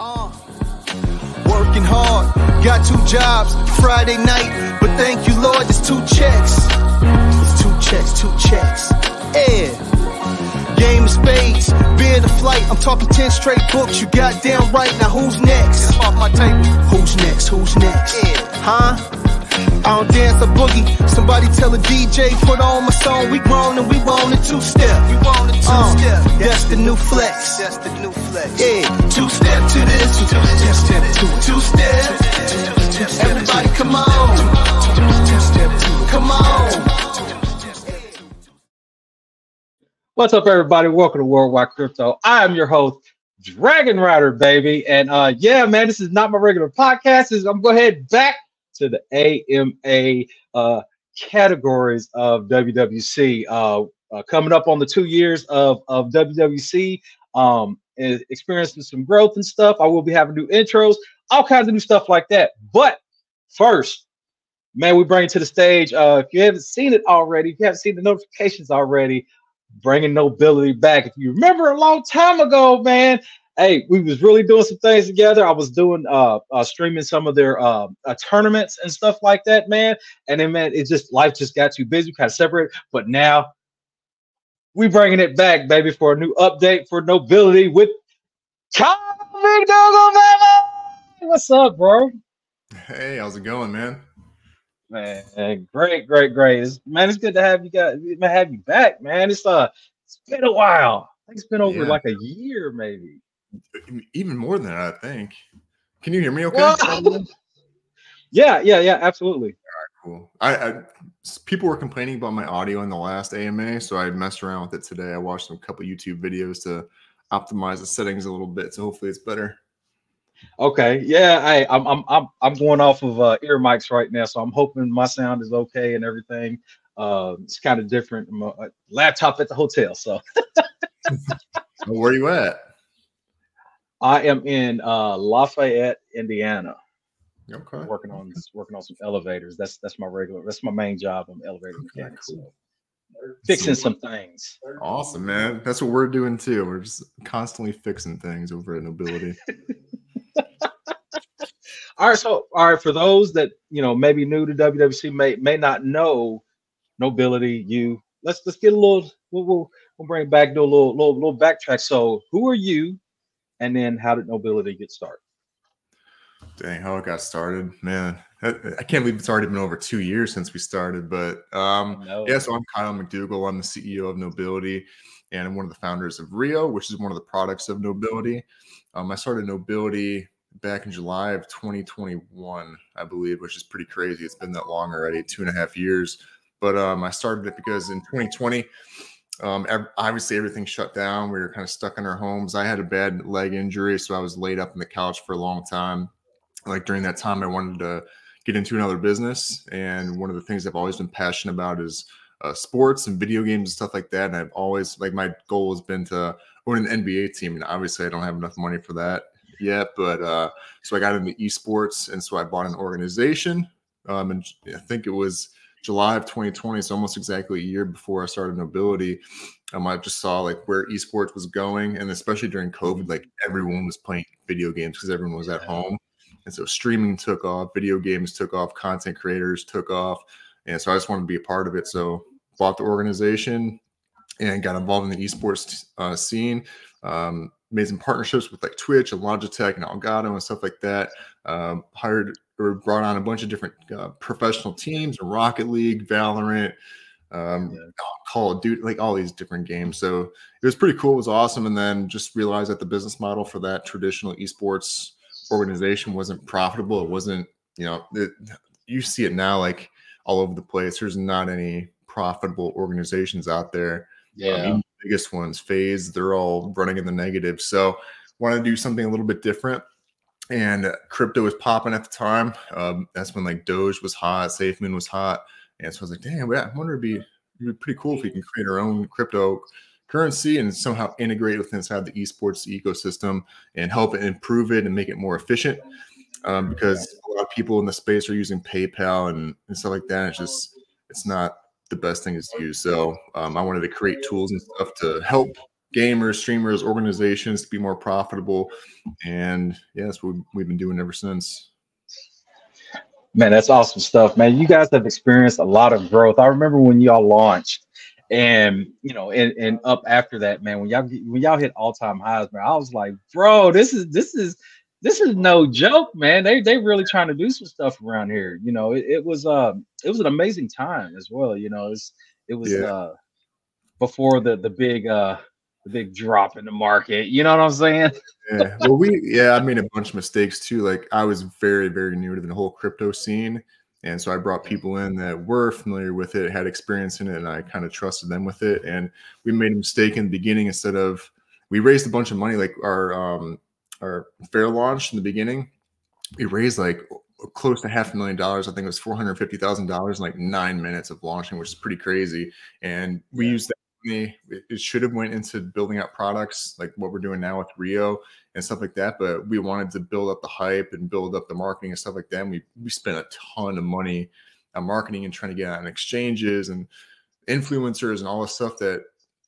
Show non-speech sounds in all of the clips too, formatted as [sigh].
Uh, working hard, got two jobs, Friday night, but thank you, Lord, it's two checks. It's two checks, two checks. Yeah. Game of spades, being the flight, I'm talking 10 straight books, you goddamn right. Now who's next? Off my table. Who's next? Who's next? Yeah. Huh? I don't dance a boogie. Somebody tell a DJ, put on my song. We grown and we want a two step. We want a two step. that's the new flex. That's the new flex. Yeah, two step to this, two step to it. Two step. Everybody, come on. Come on. What's up, everybody? Welcome to Worldwide Crypto. I am your host, Dragon Rider, baby. And uh, yeah, man, this is not my regular podcast. This- I'm going to head back to the AMA uh, categories of WWC. Uh, uh, coming up on the two years of, of WWC, um, experiencing some growth and stuff. I will be having new intros, all kinds of new stuff like that. But first, man, we bring to the stage. Uh, if you haven't seen it already, if you haven't seen the notifications already, bringing nobility back. If you remember a long time ago, man, hey, we was really doing some things together. I was doing uh, uh streaming some of their uh, uh tournaments and stuff like that, man. And then man, it just life just got too busy, we kind of separate. But now we bringing it back, baby, for a new update for nobility with Kyle McDougal, baby. What's up, bro? Hey, how's it going, man? Man, great, great, great. It's, man, it's good to have you guys have you back, man. It's uh it's been a while. I think it's been over Yeah. like a year, maybe. Even more than that, I think. Can you hear me okay? Well, [laughs] yeah, yeah, yeah, absolutely. Cool. I, I people were complaining about my audio in the last AMA, so I messed around with it today. I watched a couple YouTube videos to optimize the settings a little bit, so hopefully it's better. Okay, yeah, I, I'm I'm I'm I'm going off of uh, ear mics right now, so I'm hoping my sound is okay and everything. Uh, it's kind of different. My uh, laptop at the hotel, so [laughs] where you at? I am in uh, Lafayette, Indiana, Okay. working on working on some elevators. That's that's my regular. That's my main job. I'm elevator mechanic, so fixing some things. Awesome, man. That's what we're doing too. We're just constantly fixing things over at Nobility. [laughs] All right, so all right, for those that you know maybe new to WWC may may not know nobility, you let's let's get a little we'll we'll, we'll bring it back do a little little little backtrack. So who are you, and then how did nobility get started? Dang, how it got started, man. I, I can't believe it's already been over two years since we started. But um, No. yeah, so I'm Kyle McDougall. I'm the CEO of Nobility, and I'm one of the founders of Rio, which is one of the products of Nobility. Um, I started Nobility back in July of 2021, I believe, which is pretty crazy. It's been that long already, two and a half years. But um, I started it because in 2020, um, ev- obviously everything shut down. We were kind of stuck in our homes. I had a bad leg injury, so I was laid up on the couch for a long time. Like during that time, I wanted to get into another business, and one of the things I've always been passionate about is uh, sports and video games and stuff like that. And I've always like my goal has been to own an NBA team, and obviously I don't have enough money for that yet. But uh, so I got into esports, and so I bought an organization, um, and I think it was July of 2020, so almost exactly a year before I started Nobility. Um, I just saw like where esports was going, and especially during COVID, like everyone was playing video games because everyone was at home, and so streaming took off, video games took off, content creators took off, and so I just wanted to be a part of it. So bought the organization and got involved in the esports uh, scene. Um, made some partnerships with like Twitch and Logitech and Elgato and stuff like that. Um, hired or brought on a bunch of different uh, professional teams, Rocket League, Valorant, um, Yeah. Call of Duty, like all these different games. So it was pretty cool. It was awesome. And then just realized that the business model for that traditional esports organization wasn't profitable. It wasn't, you know, it, you see it now like all over the place. There's not any profitable organizations out there. Um, the biggest ones, FaZe, they're all running in the negative. So wanted to do something a little bit different. And crypto was popping at the time. Um, that's when like Doge was hot, SafeMoon was hot. And so I was like, damn, I wonder it'd be, it'd be pretty cool if we can create our own crypto currency and somehow integrate with inside the esports ecosystem and help improve it and make it more efficient. Um, because a lot of people in the space are using PayPal and, and stuff like that. It's just it's not the best thing to use. So um, I wanted to create tools and stuff to help gamers, streamers, organizations to be more profitable. And yeah, that's what we've been doing ever since. Man, that's awesome stuff, man. You guys have experienced a lot of growth. I remember when y'all launched, and you know, and, and up after that, man, when y'all when y'all hit all time highs, man, I was like, bro, this is this is this is no joke, man. They they really trying to do some stuff around here. You know, it, it was um it was an amazing time as well. You know, it's it was yeah. uh before the the big uh the big drop in the market. You know what I'm saying? [laughs] yeah. Well, we yeah, I made a bunch of mistakes too. Like I was very very new to the whole crypto scene, and so I brought people in that were familiar with it, had experience in it, and I kind of trusted them with it. And we made a mistake in the beginning. Instead of we raised a bunch of money, like our um our fair launch in the beginning, we raised like close to half a million dollars. I think it was four hundred fifty thousand dollars in like nine minutes of launching, which is pretty crazy. And we used that money. It should have went into building out products like what we're doing now with Rio and stuff like that. But we wanted to build up the hype and build up the marketing and stuff like that. And we we spent a ton of money on marketing and trying to get on exchanges and influencers and all the stuff that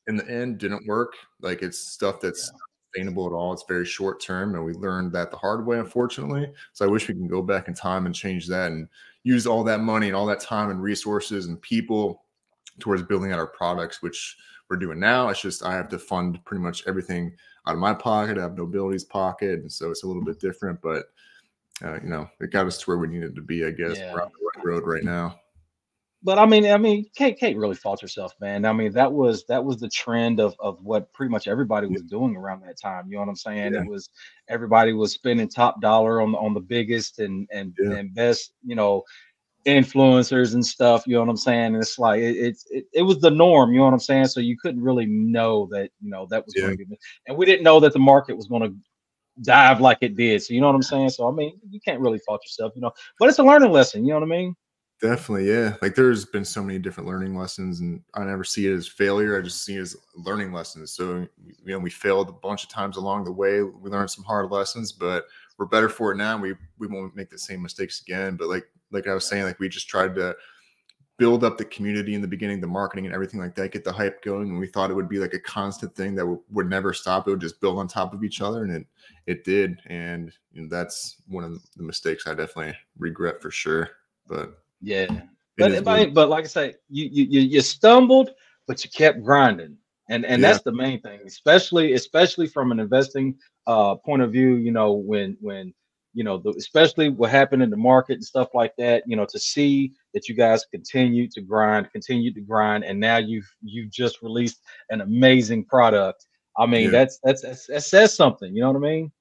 in the end didn't work. Like it's stuff that's yeah sustainable at all. It's very short term, and we learned that the hard way, unfortunately. So I wish we can go back in time and change that and use all that money and all that time and resources and people towards building out our products, which we're doing now. It's just I have to fund pretty much everything out of my pocket. I have Nobility's pocket, and so it's a little bit different, but uh, you know, it got us to where we needed to be. I guess yeah. we're on the right road right now but I mean, I mean, can't can't really fault yourself, man. I mean, that was that was the trend of of what pretty much everybody was doing around that time. You know what I'm saying? Yeah. It was everybody was spending top dollar on the on the biggest and and yeah. and best, you know, influencers and stuff. You know what I'm saying? And it's like it, it it, it was the norm. You know what I'm saying? So you couldn't really know that you know that was yeah. going to be, and we didn't know that the market was going to dive like it did. So you know what I'm saying? So I mean, you can't really fault yourself, you know. But it's a learning lesson. You know what I mean? Definitely, yeah. Like there's been so many different learning lessons, and I never see it as failure. I just see it as learning lessons. So, you know, we failed a bunch of times along the way. We learned some hard lessons, but we're better for it now. We we won't make the same mistakes again. But like like I was saying, like we just tried to build up the community in the beginning, the marketing and everything like that, get the hype going. And we thought it would be like a constant thing that w- would never stop. It would just build on top of each other, and it it did. And you know, that's one of the mistakes I definitely regret for sure. But yeah. But, but, but like I say, you, you you stumbled, but you kept grinding. And and yeah. that's the main thing, especially especially from an investing uh point of view, you know, when when you know, the, especially what happened in the market and stuff like that, you know, to see that you guys continue to grind, continue to grind, and now you've you've just released an amazing product. I mean, yeah. that's, that's that's that says something, you know what I mean?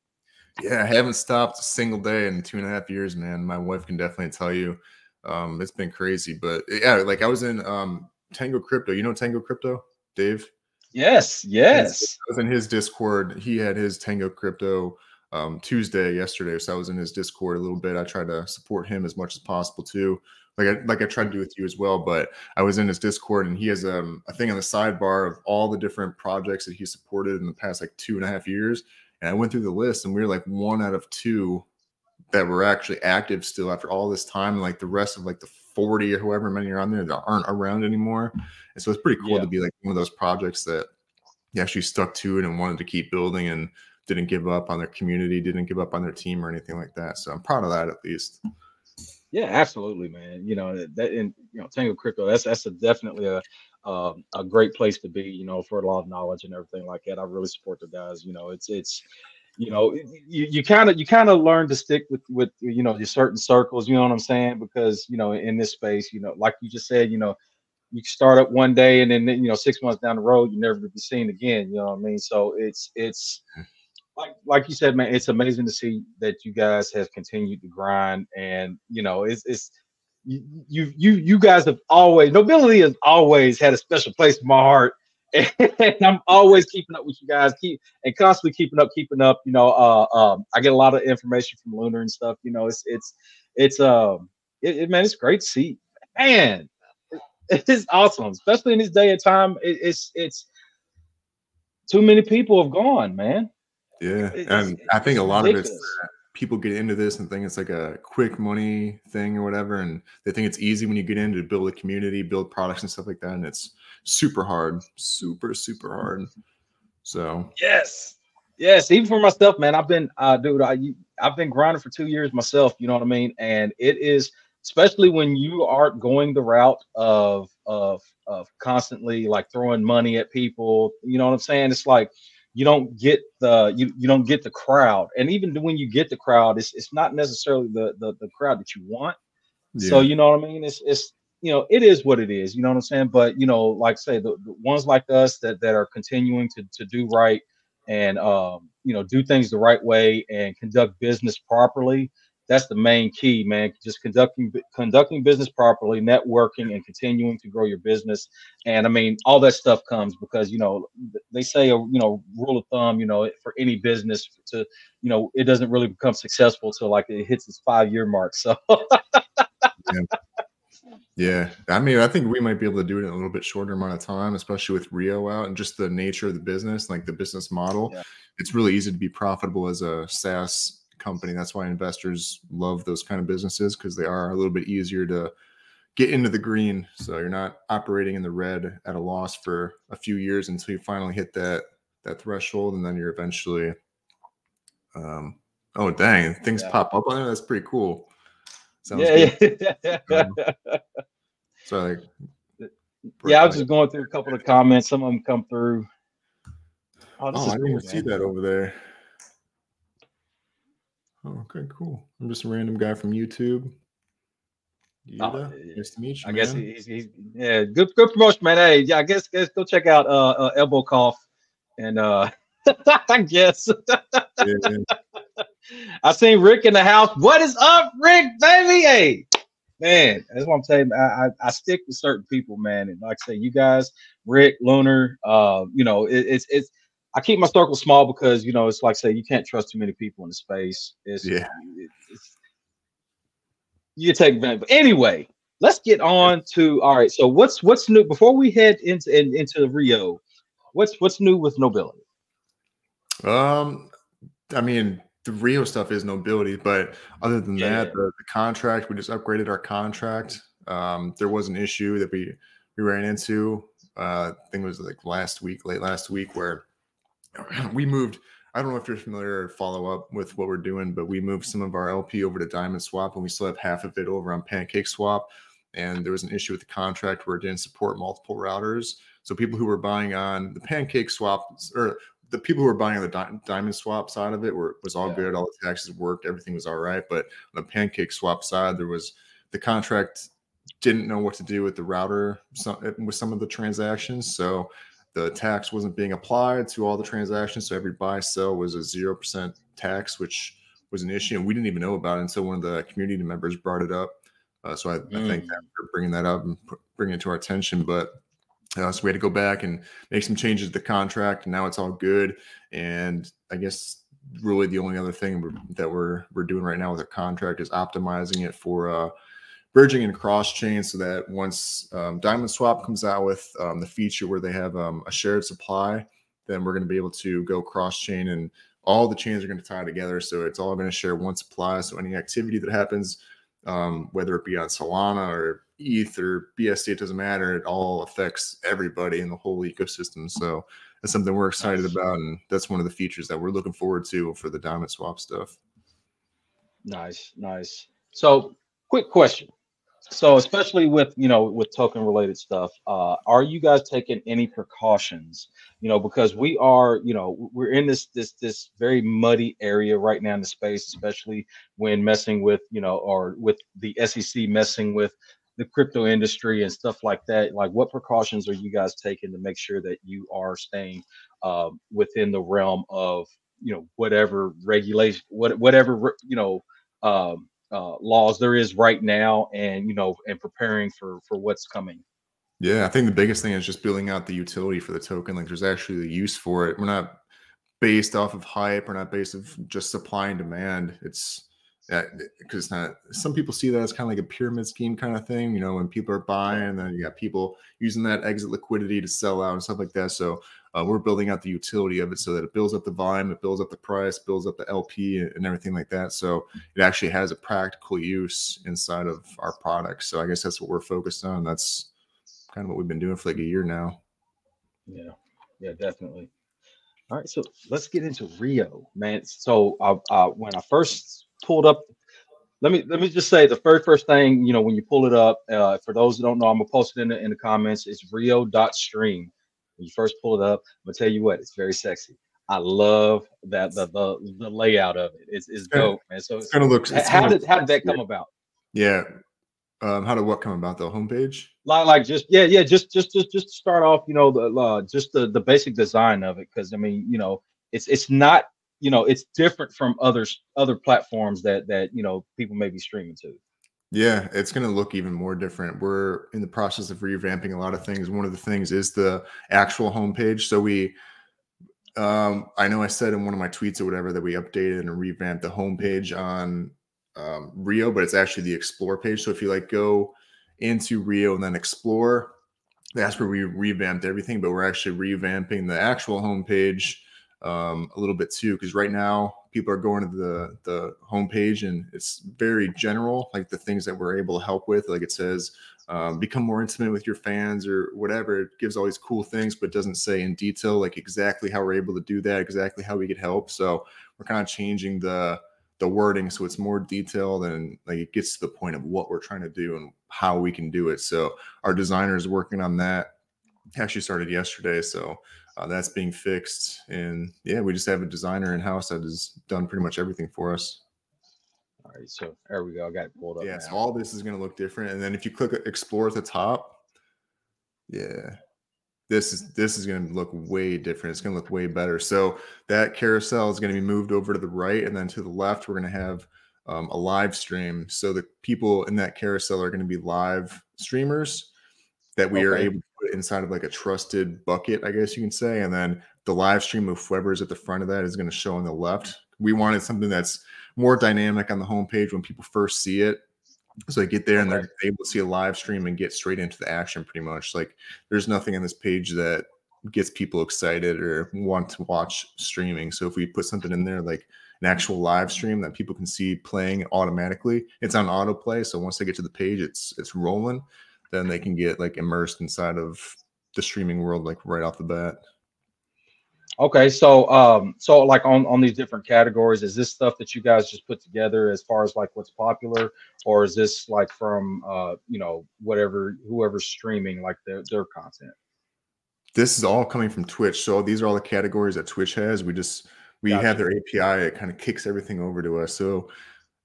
Yeah, I haven't stopped a single day in two and a half years, man. My wife can definitely tell you um, it's been crazy, but yeah, like I was in um, Tango Crypto. You know Tango Crypto, Dave? Yes, yes. I was in his Discord. He had his Tango Crypto um, Tuesday yesterday, so I was in his Discord a little bit. I tried to support him as much as possible too, like I like I tried to do with you as well. But I was in his Discord, and he has um, a thing on the sidebar of all the different projects that he supported in the past like two and a half years. And I went through the list, and we were like one out of two that were actually active still after all this time. And Like the rest of like the 40 or however many are on there that aren't around anymore. And so it's pretty cool yeah. to be like one of those projects that you actually stuck to it and wanted to keep building and didn't give up on their community, didn't give up on their team or anything like that. So I'm proud of that at least. Yeah, absolutely, man. You know that, and you know, Tango Crypto. That's that's a definitely a uh, a great place to be. You know, for a lot of knowledge and everything like that. I really support the guys. You know, it's it's you know you kind of you kind of learn to stick with with you know your certain circles you know what i'm saying? Because you know in this space you know like you just said you know you start up one day and then you know six months down the road you never be seen again you know what i mean? So it's it's like like you said man it's amazing to see that you guys have continued to grind and you know it's it's you you you, you guys have always nobility has always had a special place in my heart and [laughs] I'm always keeping up with you guys, keep and constantly keeping up, keeping up. You know, uh, um, I get a lot of information from Lunar and stuff. You know, it's it's it's um, it, it man, it's great to see, man. It is awesome, especially in this day and time. It, it's it's too many people have gone, man. Yeah, it's, and I think a lot ridiculous. of it's people get into this and think it's like a quick money thing or whatever, and they think it's easy when you get in to build a community, build products and stuff like that, and it's super hard, super super hard. So yes, yes. Even for myself, man, I've been, uh, dude, I, I've been grinding for two years myself. You know what I mean? And it is, especially when you aren't going the route of of of constantly like throwing money at people. You know what I'm saying? It's like you don't get the you you don't get the crowd, and even when you get the crowd, it's it's not necessarily the the, the crowd that you want. Yeah. So you know what I mean? It's it's you know it is what it is. You know what I'm saying? But you know, like say the, the ones like us that that are continuing to to do right and um, you know do things the right way and conduct business properly that's the main key, man. Just conducting conducting business properly, networking, and continuing to grow your business. And I mean, all that stuff comes because you know they say a you know rule of thumb, you know, for any business to you know it doesn't really become successful till like it hits its five year mark. So. yeah. Yeah, I mean, I think we might be able to do it in a little bit shorter amount of time, especially with Rio out and just the nature of the business, like the business model. Yeah. It's really easy to be profitable as a SaaS company. That's why investors love those kind of businesses because they are a little bit easier to get into the green. So you're not operating in the red at a loss for a few years until you finally hit that that threshold, and then you're eventually. Um, oh dang! Things yeah. pop up on it. That's pretty cool. Sounds yeah, yeah. um, [laughs] so like, yeah, I was just going through a couple of comments. Some of them come through. Oh, oh I didn't cool, see that over there. Oh, okay, cool. I'm just a random guy from YouTube. Oh, nice to meet you. I man. guess he's, he's yeah, good good promotion, man. Hey, yeah, I guess, guess go check out uh, uh Elbow Cough and uh [laughs] I guess. yeah. [laughs] I seen Rick in the house. What is up, Rick, baby? Hey, man, that's what I'm saying. I, I, I stick with certain people, man. And like I say, you guys, Rick, Lunar, uh, you know, it, it's it's I keep my circle small because you know it's like say you can't trust too many people in the space. It's, yeah, it's, you take advantage. But anyway, let's get on to all right. So what's what's new before we head into in, into the Rio? What's what's new with nobility? Um, I mean the Rio stuff is nobility, but other than yeah. that, the, the, contract we just upgraded our contract. Um, there was an issue that we we ran into. Uh, I think it was like last week, late last week, where [laughs] we moved. I don't know if you're familiar or follow up with what we're doing, but we moved some of our LP over to Diamond Swap, and we still have half of it over on Pancake Swap. And there was an issue with the contract where it didn't support multiple routers. So people who were buying on the Pancake Swap or the people who were buying on the di- Diamond Swap side of it were was all yeah. good. All the taxes worked, everything was all right. But on the Pancake Swap side, there was the contract didn't know what to do with the router some, with some of the transactions. So the tax wasn't being applied to all the transactions. So every buy sell was a 0% tax, which was an issue. And we didn't even know about it until one of the community members brought it up. Uh, so I, mm. I thank them for bringing that up and bringing it to our attention. But uh, so we had to go back and make some changes to the contract. And now it's all good. And I guess really the only other thing we're, that we're, we're doing right now with our contract is optimizing it for, uh, bridging and cross chain so that once um, Diamond Swap comes out with um, the feature where they have um, a shared supply, then we're going to be able to go cross chain and all the chains are going to tie together. So it's all going to share one supply. So any activity that happens, um, whether it be on Solana or ETH or BSC, it doesn't matter. It all affects everybody in the whole ecosystem. So that's something we're excited nice. about. And that's one of the features that we're looking forward to for the Diamond Swap stuff. Nice, nice. So, quick question so especially with you know with token related stuff uh are you guys taking any precautions? You know because we are you know we're in this this this very muddy area right now in the space especially when messing with you know or with the sec messing with the crypto industry and stuff like that. Like what precautions are you guys taking to make sure that you are staying uh, within the realm of you know whatever regulation what whatever you know um uh, laws there is right now and you know and preparing for for what's coming. Yeah i think the biggest thing is just building out the utility for the token like there's actually the use for it. We're not based off of hype we're not based of just supply and demand. It's because it's not some people see that as kind of like a pyramid scheme kind of thing you know when people are buying and then you got people using that exit liquidity to sell out and stuff like that. So uh, we're building out the utility of it so that it builds up the volume it builds up the price builds up the lp and everything like that so it actually has a practical use inside of our products so i guess that's what we're focused on that's kind of what we've been doing for like a year now yeah yeah definitely All right, so let's get into Rio, man. So uh, uh, when I first pulled up, let me let me just say the very first thing you know when you pull it up. Uh, for those who don't know, I'm gonna post it in the in the comments. It's Rio.stream. When you first pull it up, I'm gonna tell you what, it's very sexy. I love that the the, the layout of it. It's, it's dope, man. So It's gonna look. how gonna did how did that come about? Yeah. Um, how did what come about the homepage? like like just yeah yeah just just just just to start off you know the uh, just the the basic design of it because i mean you know it's it's not you know it's different from others other platforms that that you know people may be streaming to Yeah, it's going to look even more different. We're in the process of revamping a lot of things. One of the things is the actual homepage. So we, um, I know I said in one of my tweets or whatever that we updated and revamped the homepage on um, Rio, but it's actually the Explore page. So if you like go into Rio and then Explore, that's where we revamped everything. But we're actually revamping the actual homepage um, a little bit too, because right now people are going to the the homepage and it's very general, like the things that we're able to help with. Like it says, um, become more intimate with your fans or whatever. It gives all these cool things, but doesn't say in detail like exactly how we're able to do that, exactly how we get help. So we're kind of changing the the wording so it's more detailed and like it gets to the point of what we're trying to do and how we can do it. So our designer is working on that. Actually started yesterday, so uh, that's being fixed. And yeah, we just have a designer in house that has done pretty much everything for us. all right so there we go i got it pulled up Yeah, so all this is going to look different. And then if you click explore at the top, yeah, this is this is going to look way different. It's going to look way better. So that carousel is going to be moved over to the right, and then to the left, we're going to have um, a live stream. So the people in that carousel are going to be live streamers that we are able put inside of like a trusted bucket, I guess you can say. And then the live stream of whoever's at the front of that is going to show on the left. We wanted something that's more dynamic on the homepage when people first see it. So they get there and they're able to see a live stream and get straight into the action pretty much. Like there's nothing on this page that gets people excited or want to watch streaming. So if we put something in there like an actual live stream that people can see playing automatically, it's on autoplay. So once they get to the page, it's it's rolling, then they can get like immersed inside of the streaming world like right off the bat. okay so um so like on on these different categories is this stuff that you guys just put together as far as like what's popular or is this like from uh you know whatever whoever's streaming like their their content This is all coming from Twitch. So these are all the categories that Twitch has. We just we Gotcha. have their API. It kind of kicks everything over to us. So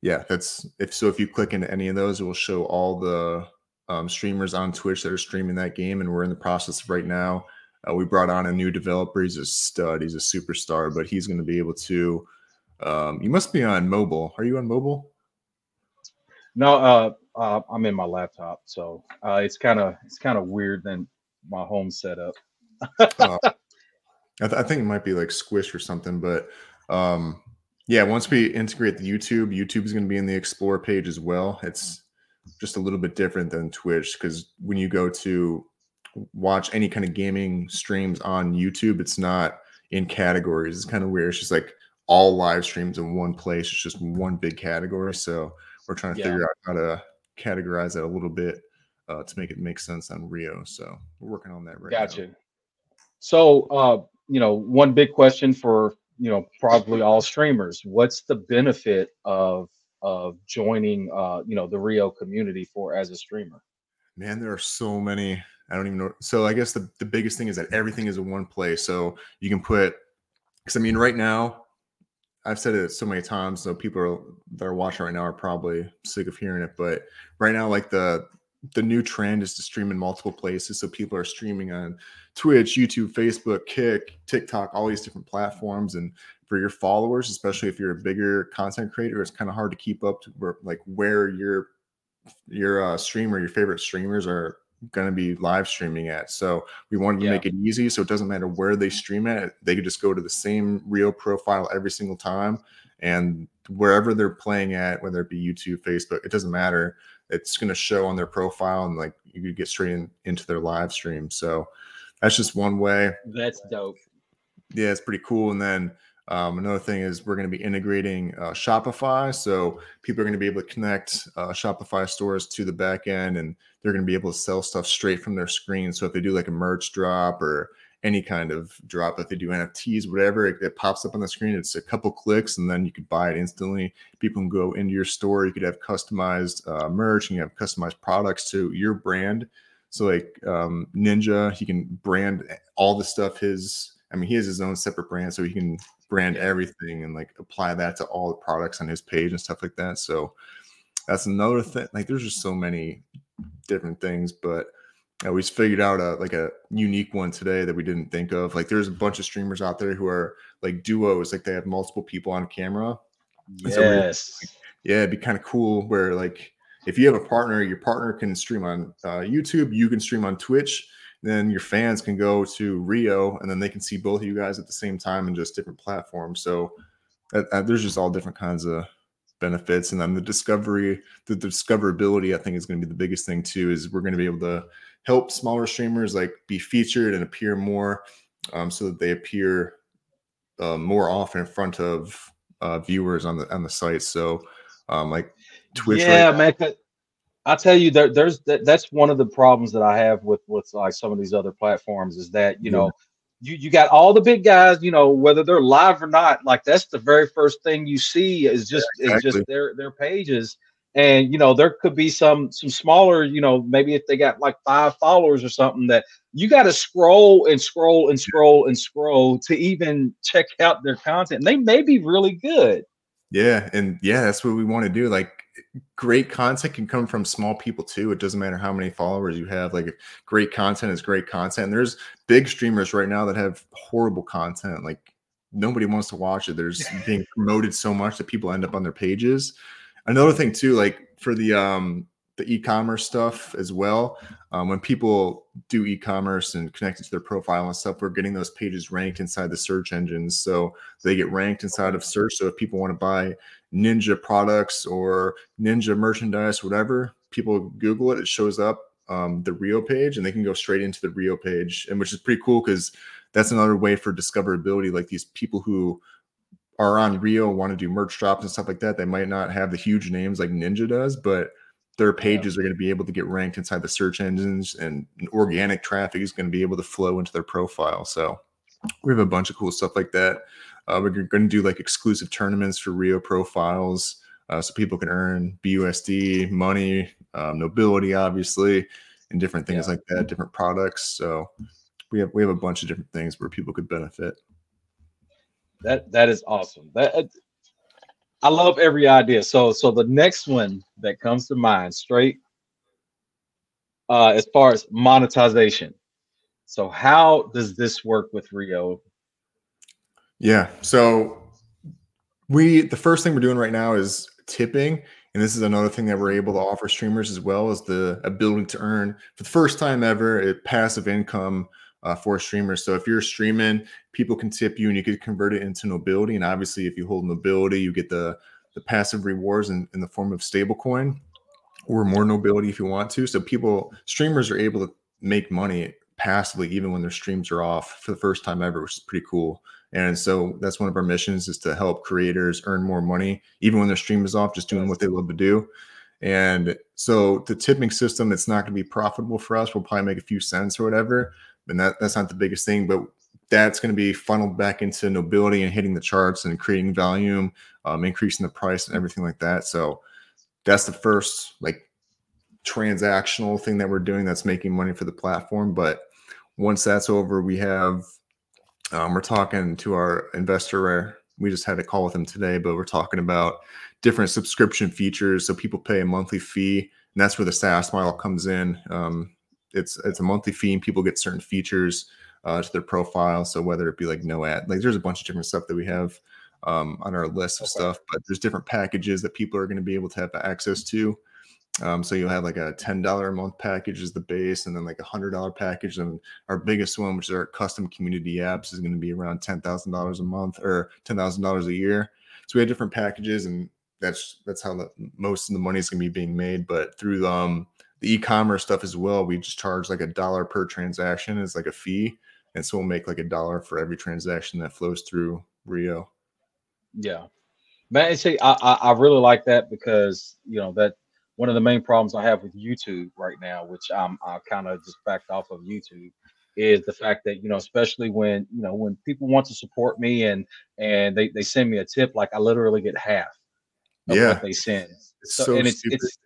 yeah, that's if so. If you click into any of those, it will show all the um, streamers on Twitch that are streaming that game, and we're in the process right now. Uh, we brought on a new developer. He's a stud. He's a superstar, but he's going to be able to. Um, you must be on mobile. Are you on mobile? No, uh, uh, I'm in my laptop, so uh, it's kind of it's kind of weird than my home setup. Uh, [laughs] I, th- I think it might be like Squish or something, but um, yeah, once we integrate the YouTube, YouTube is going to be in the Explore page as well. It's just a little bit different than Twitch because when you go to watch any kind of gaming streams on YouTube, it's not in categories. It's kind of weird. It's just like all live streams in one place. It's just one big category. So we're trying to Yeah. figure out how to categorize that a little bit uh, to make it make sense on Rio. So we're working on that right now. Gotcha. So, uh, you know, one big question for you know probably all streamers: What's the benefit of of joining uh, you know the Rio community for as a streamer? Man, there are so many. I don't even know. So I guess the, the biggest thing is that everything is in one place. So you can put because I mean, right now, I've said it so many times, so people are, that are watching right now are probably sick of hearing it. But right now, like the the new trend is to stream in multiple places. So people are streaming on Twitch, YouTube, Facebook, Kick, TikTok, all these different platforms. And for your followers, especially if you're a bigger content creator, it's kind of hard to keep up to where like where your your uh, streamer, your favorite streamers are going to be live streaming at. So we wanted to Yeah. make it easy, so it doesn't matter where they stream at. They could just go to the same Rio profile every single time, and wherever they're playing at, whether it be YouTube, Facebook, it doesn't matter. It's going to show on their profile, and like you could get straight in, into their live stream. So that's just one way That's dope. yeah, it's pretty cool. And then um, another thing is we're going to be integrating uh, Shopify, so people are going to be able to connect uh, Shopify stores to the back end, and they're going to be able to sell stuff straight from their screen. So if they do like a merch drop or any kind of drop. If they do NFTs, whatever, it, it, pops up on the screen. It's a couple clicks, and then you could buy it instantly. People can go into your store. You could have customized uh, merch, and you have customized products to your brand. So like um, Ninja, he can brand all the stuff. His, I mean, he has his own separate brand, so he can brand everything and like apply that to all the products on his page and stuff like that. So that's another thing. Like, there's just so many different things, but I always figured out a like a unique one today that we didn't think of. Like there's a bunch of streamers out there who are like duos, like they have multiple people on camera. Yes. So yeah, it'd be kind of cool where like if you have a partner, your partner can stream on uh, YouTube, you can stream on Twitch, then your fans can go to Rio and then they can see both of you guys at the same time in just different platforms. So uh, uh, there's just all different kinds of benefits and then the discovery the discoverability i think is going to be the biggest thing too is we're going to be able to help smaller streamers like be featured and appear more um, so that they appear uh, more often in front of uh, viewers on the on the site. So, um, like Twitch. Yeah, right man. I tell you, there, there's that, that's one of the problems that I have with with like some of these other platforms is that you yeah. know you you got all the big guys, you know, whether they're live or not. Like that's the very first thing you see is just yeah, exactly. is just their their pages and you know there could be some some smaller you know maybe if they got like five followers or something that you got to scroll and scroll and scroll and scroll to even check out their content and they may be really good yeah and yeah that's what we want to do like great content can come from small people too. It doesn't matter how many followers you have like great content is great content. And there's big streamers right now that have horrible content like nobody wants to watch it. There's [laughs] being promoted so much that people end up on their pages. Another thing too like for the um the e-commerce stuff as well. Um, when people do e-commerce and connect it to their profile and stuff we're getting those pages ranked inside the search engines. So they get ranked inside of search. So if people want to buy ninja products or ninja merchandise whatever people google it it shows up um, the rio page and they can go straight into the rio page and which is pretty cool because that's another way for discoverability. Like these people who are on Rio want to do merch drops and stuff like that, they might not have the huge names like Ninja does, but their pages yeah. are going to be able to get ranked inside the search engines and organic traffic is going to be able to flow into their profile. So we have a bunch of cool stuff like that. Uh, we're going to do like exclusive tournaments for Rio profiles uh, so people can earn BUSD, money, um, nobility, obviously, and different things yeah. like that, different products. So we have we have a bunch of different things where people could benefit. That that is awesome. That I love every idea. So so the next one that comes to mind, straight uh, as far as monetization. So how does this work with Rio? Yeah. So we the first thing we're doing right now is tipping. And this is another thing that we're able to offer streamers as well as the ability to earn for the first time ever a passive income uh, for streamers. So if you're streaming, people can tip you and you could convert it into nobility. And obviously, if you hold nobility, you get the the passive rewards in, in the form of stablecoin or more nobility if you want to. So people, streamers are able to make money passively even when their streams are off for the first time ever, which is pretty cool. And so that's one of our missions is to help creators earn more money even when their stream is off, just doing what they love to do. And so the tipping system, it's not going to be profitable for us. We'll probably make a few cents or whatever, and that that's not the biggest thing. But that's going to be funneled back into nobility and hitting the charts and creating volume, um, increasing the price and everything like that. So that's the first like transactional thing that we're doing that's making money for the platform. But once that's over, we have um, we're talking to our investor. We just had a call with him today, but we're talking about different subscription features. So people pay a monthly fee, and that's where the SaaS model comes in. Um, it's it's a monthly fee and people get certain features uh, to their profile. So whether it be like no ad, like there's a bunch of different stuff that we have um, on our list of okay. stuff, but there's different packages that people are going to be able to have access to. Um, so you'll have like a ten dollar a month package is the base, and then like a hundred dollar package. And our biggest one, which is our custom community apps, is going to be around ten thousand dollars a month or ten thousand dollars a year. So we have different packages, and that's that's how the, most of the money is going to be being made. But through um, the e-commerce stuff as well, we just charge like a dollar per transaction as like a fee, and so we'll make like a dollar for every transaction that flows through Rio. Yeah, man. See, I, I I really like that because you know that one of the main problems I have with YouTube right now, which I'm I kind of just backed off of YouTube, is the fact that you know, especially when you know when people want to support me and and they they send me a tip, like I literally get half of Yeah. what they send. It's So, so and it's it's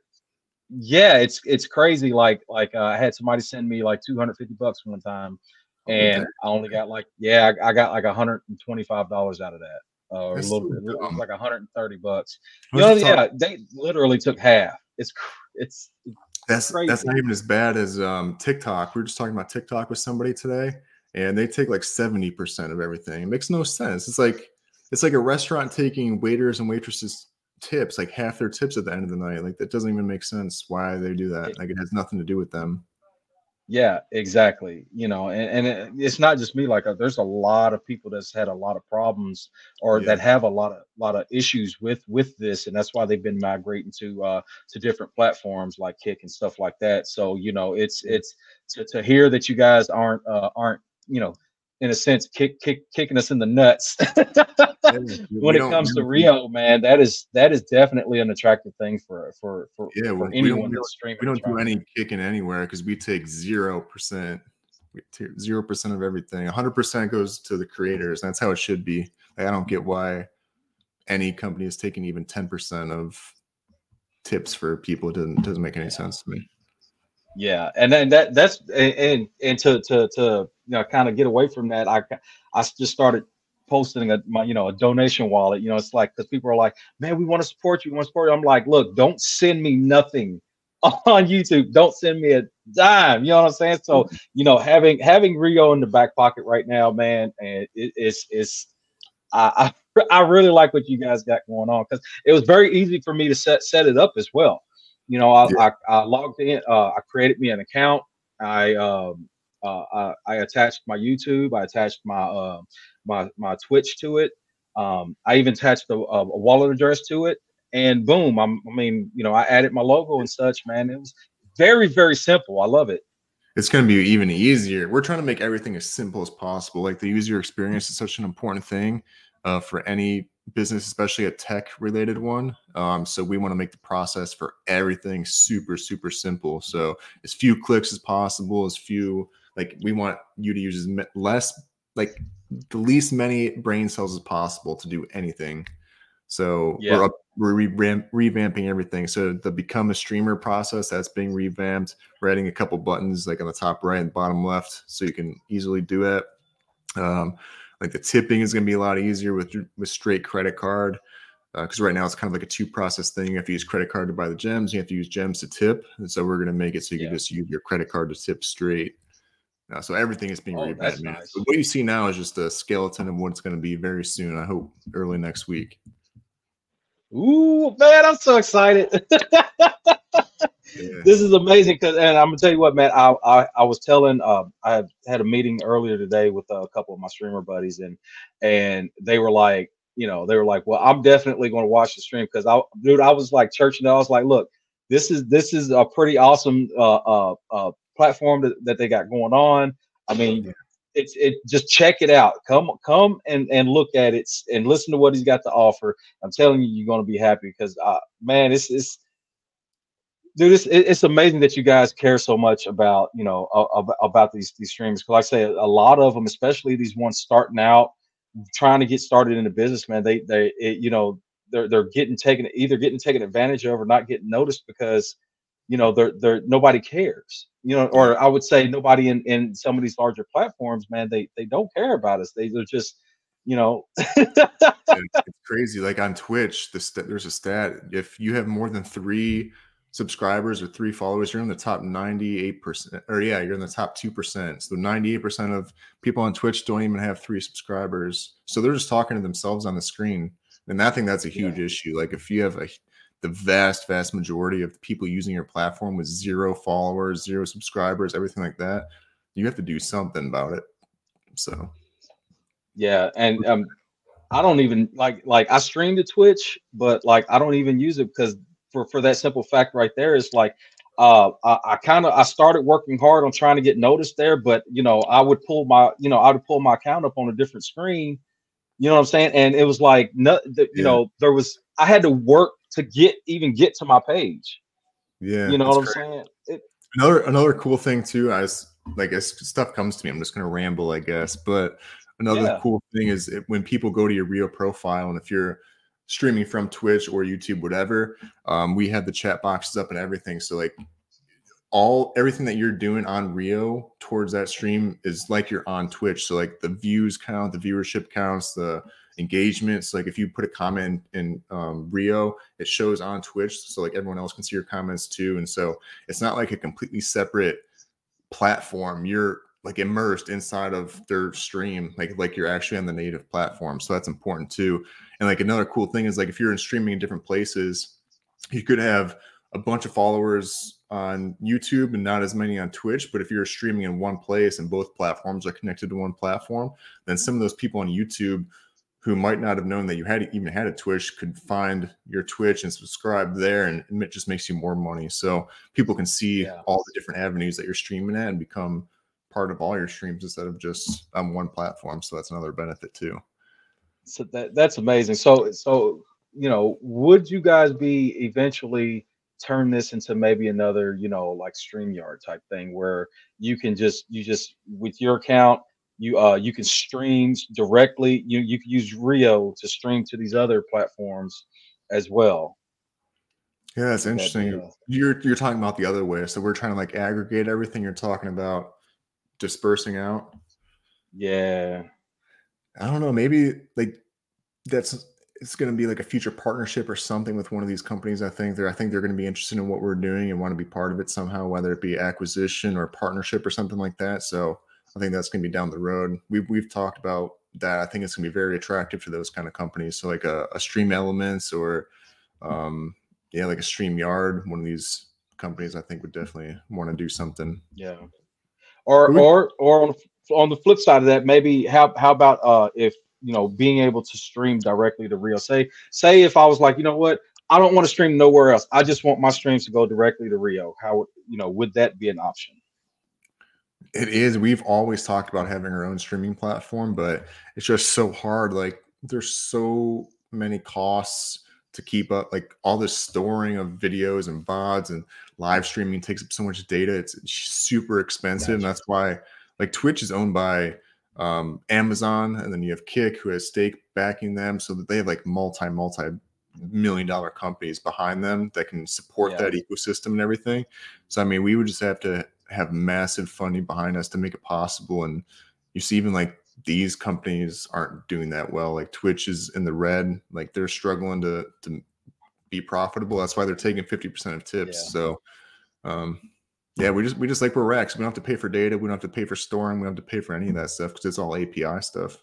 yeah, it's it's crazy. Like like uh, I had somebody send me like 250 bucks one time, and damn. I only got like yeah, I, I got like 125 dollars out of that. Uh, a little so bit, it like 130 bucks. You know, yeah, they literally took half. It's it's That's crazy. that's not even as bad as um, TikTok. We were just talking about TikTok with somebody today, and they take like seventy percent of everything. It makes no sense. It's like it's like a restaurant taking waiters and waitresses tips, like half their tips at the end of the night. Like that doesn't even make sense. Why they do that? Like it has nothing to do with them. Yeah, exactly. You know, and, and it, it's not just me. Like, uh, there's a lot of people that's had a lot of problems or Yeah. that have a lot of lot of issues with with this, and that's why they've been migrating to uh to different platforms like Kick and stuff like that. So, you know, it's it's to, to hear that you guys aren't uh, aren't you know in a sense kick, kick kicking us in the nuts. [laughs] When it comes to Rio, man. That is that is definitely an attractive thing for for for, Yeah, for we- we don't anyone do- that's streaming. we don't do any kicking anywhere because we take zero percent zero percent of everything. 100% goes to the creators. That's how it should be. Like, i don't get why any company is taking even 10% of tips for people. It doesn't doesn't make any sense to me Yeah, and then that that's and and, to to to you know kind of get away from that, I I just started posting a my you know a donation wallet. You know, it's like because people are like, man, we want to support you, we want to support you. I'm like, look, don't send me nothing [laughs] on YouTube. Don't send me a dime. You know what I'm saying? So mm-hmm. you know, having having Rio in the back pocket right now, man, and it, it's it's I, I [laughs] I really like what you guys got going on because it was very easy for me to set set it up as well. You know, I, I, I logged in, uh, I created me an account. I um uh, I, I attached my YouTube. I attached my uh, my my Twitch to it. Um, I even attached a, a wallet address to it, and boom! I'm, I mean, you know, I added my logo and such. Man, it was very very simple. I love it. it's going to be even easier we're trying to make everything as simple as possible like the user experience is such an important thing uh, for any business especially a tech related one um, so we want to make the process for everything super super simple so as few clicks as possible as few like we want you to use as me- less like the least many brain cells as possible to do anything so Yeah. we're up, we're revamp, revamping everything. So the become a streamer process that's being revamped. We're adding a couple buttons like on the top right and bottom left, so you can easily do it. Um, like the tipping is going to be a lot easier with with straight credit card because right now it's kind of like a two process thing. You have to use credit card to buy the gems. You have to use gems to tip, and so we're going to make it so you Yeah. can just use your credit card to tip straight. Uh, so everything is being Oh, revamped. nice. So what you see now is just a skeleton of what it's going to be very soon. I hope early next week. Ooh, man, I'm so excited. [laughs] Yeah. this is amazing because and i'm gonna tell you what man i i, I was telling uh, i had- a meeting earlier today with a couple of my streamer buddies and and they were like you know they were like well i'm definitely going to watch the stream because i dude i was like churching i was like look this is this is a pretty awesome uh uh, uh platform that, that they got going on i mean Yeah. it's it just check it out come come and and look at it and listen to what he's got to offer i'm telling you you're going to be happy because uh man it's it's dude it's, it's amazing that you guys care so much about you know about these these streams because like i say a lot of them especially these ones starting out trying to get started in the business man they they it, you know they're they're getting taken either getting taken advantage of or not getting noticed because you know they're they're nobody cares you know or i would say nobody in in some of these larger platforms man they they don't care about us they, they're just you know [laughs] it's, it's crazy. Like on Twitch, the st- there's a stat. If you have more than three subscribers or three followers, you're in the top 98%. Or yeah, you're in the top 2%. So 98% of people on Twitch don't even have three subscribers. So they're just talking to themselves on the screen. And I think that's a huge issue. Like if you have a the vast, vast majority of people using your platform with zero followers, zero subscribers, everything like that, you have to do something about it. So Yeah, and um, I don't even like like I stream to Twitch, but like I don't even use it because for for that simple fact right there is like uh I, I kind of I started working hard on trying to get noticed there, but you know I would pull my you know I would pull my account up on a different screen, you know what I'm saying, and it was like no, the, you Yeah. know there was I had to work to get even get to my page, yeah, you know what I'm crazy. saying? It, Another another cool thing too, I was like as stuff comes to me, I'm just gonna ramble, I guess. But another Yeah. cool thing is it, when people go to your real profile, and if you're streaming from Twitch or YouTube, whatever, um, we have the chat boxes up and everything. So like all everything that you're doing on Rio towards that stream is like you're on Twitch. So like the views count, the viewership counts, the engagements. Like if you put a comment in um, Rio, it shows on Twitch, so like everyone else can see your comments too. And so it's not like a completely separate platform. You're like immersed inside of their stream, like like you're actually on the native platform. So that's important too. And like another cool thing is like if you're in streaming in different places, you could have a bunch of followers on YouTube and not as many on Twitch. But if you're streaming in one place and both platforms are connected to one platform, then some of those people on YouTube who might not have known that you had even had a Twitch could find your Twitch and subscribe there, and it just makes you more money. So people can see Yeah. all the different avenues that you're streaming at and become part of all your streams instead of just on one platform. So that's another benefit too. So that that's amazing. So so you know, would you guys be eventually turn this into maybe another, you know, like StreamYard type thing where you can just you just with your account, you uh you can stream directly. You you can use Rio to stream to these other platforms as well. Yeah, that's That, interesting. uh, You're you're talking about the other way. So we're trying to like aggregate everything. You're talking about dispersing out. yeah. I don't know. Maybe like that's it's going to be like a future partnership or something with one of these companies. I think they're I think they're going to be interested in what we're doing and want to be part of it somehow, whether it be acquisition or partnership or something like that. So I think that's going to be down the road. We've we've talked about that. I think it's going to be very attractive to those kind of companies. So like a, a StreamElements or um yeah, like a StreamYard, one of these companies I think would definitely want to do something. Yeah. Or Would- or or on the, on the flip side of that, maybe how how about uh if you know being able to stream directly to Rio? Say say if I was like, you know what, I don't want to stream nowhere else. I just want my streams to go directly to Rio. How you know would that be an option? It is. We've always talked about having our own streaming platform, but it's just so hard. Like there's so many costs to keep up. Like all this storing of videos and VODs and live streaming takes up so much data. It's super expensive. And that's why like Twitch is owned by um, Amazon and then you have Kick who has stake backing them so that they have like multi, multi million dollar companies behind them that can support Yeah. that ecosystem and everything. So I mean, we would just have to have massive funding behind us to make it possible. And you see, even like these companies aren't doing that well. Like Twitch is in the red. Like they're struggling to to be profitable. That's why they're taking fifty percent of tips. Yeah. So, um, yeah, we just we just like we're. 'cause we don't have to pay for data. We don't have to pay for storing. We don't have to pay for any of that stuff because it's all API stuff.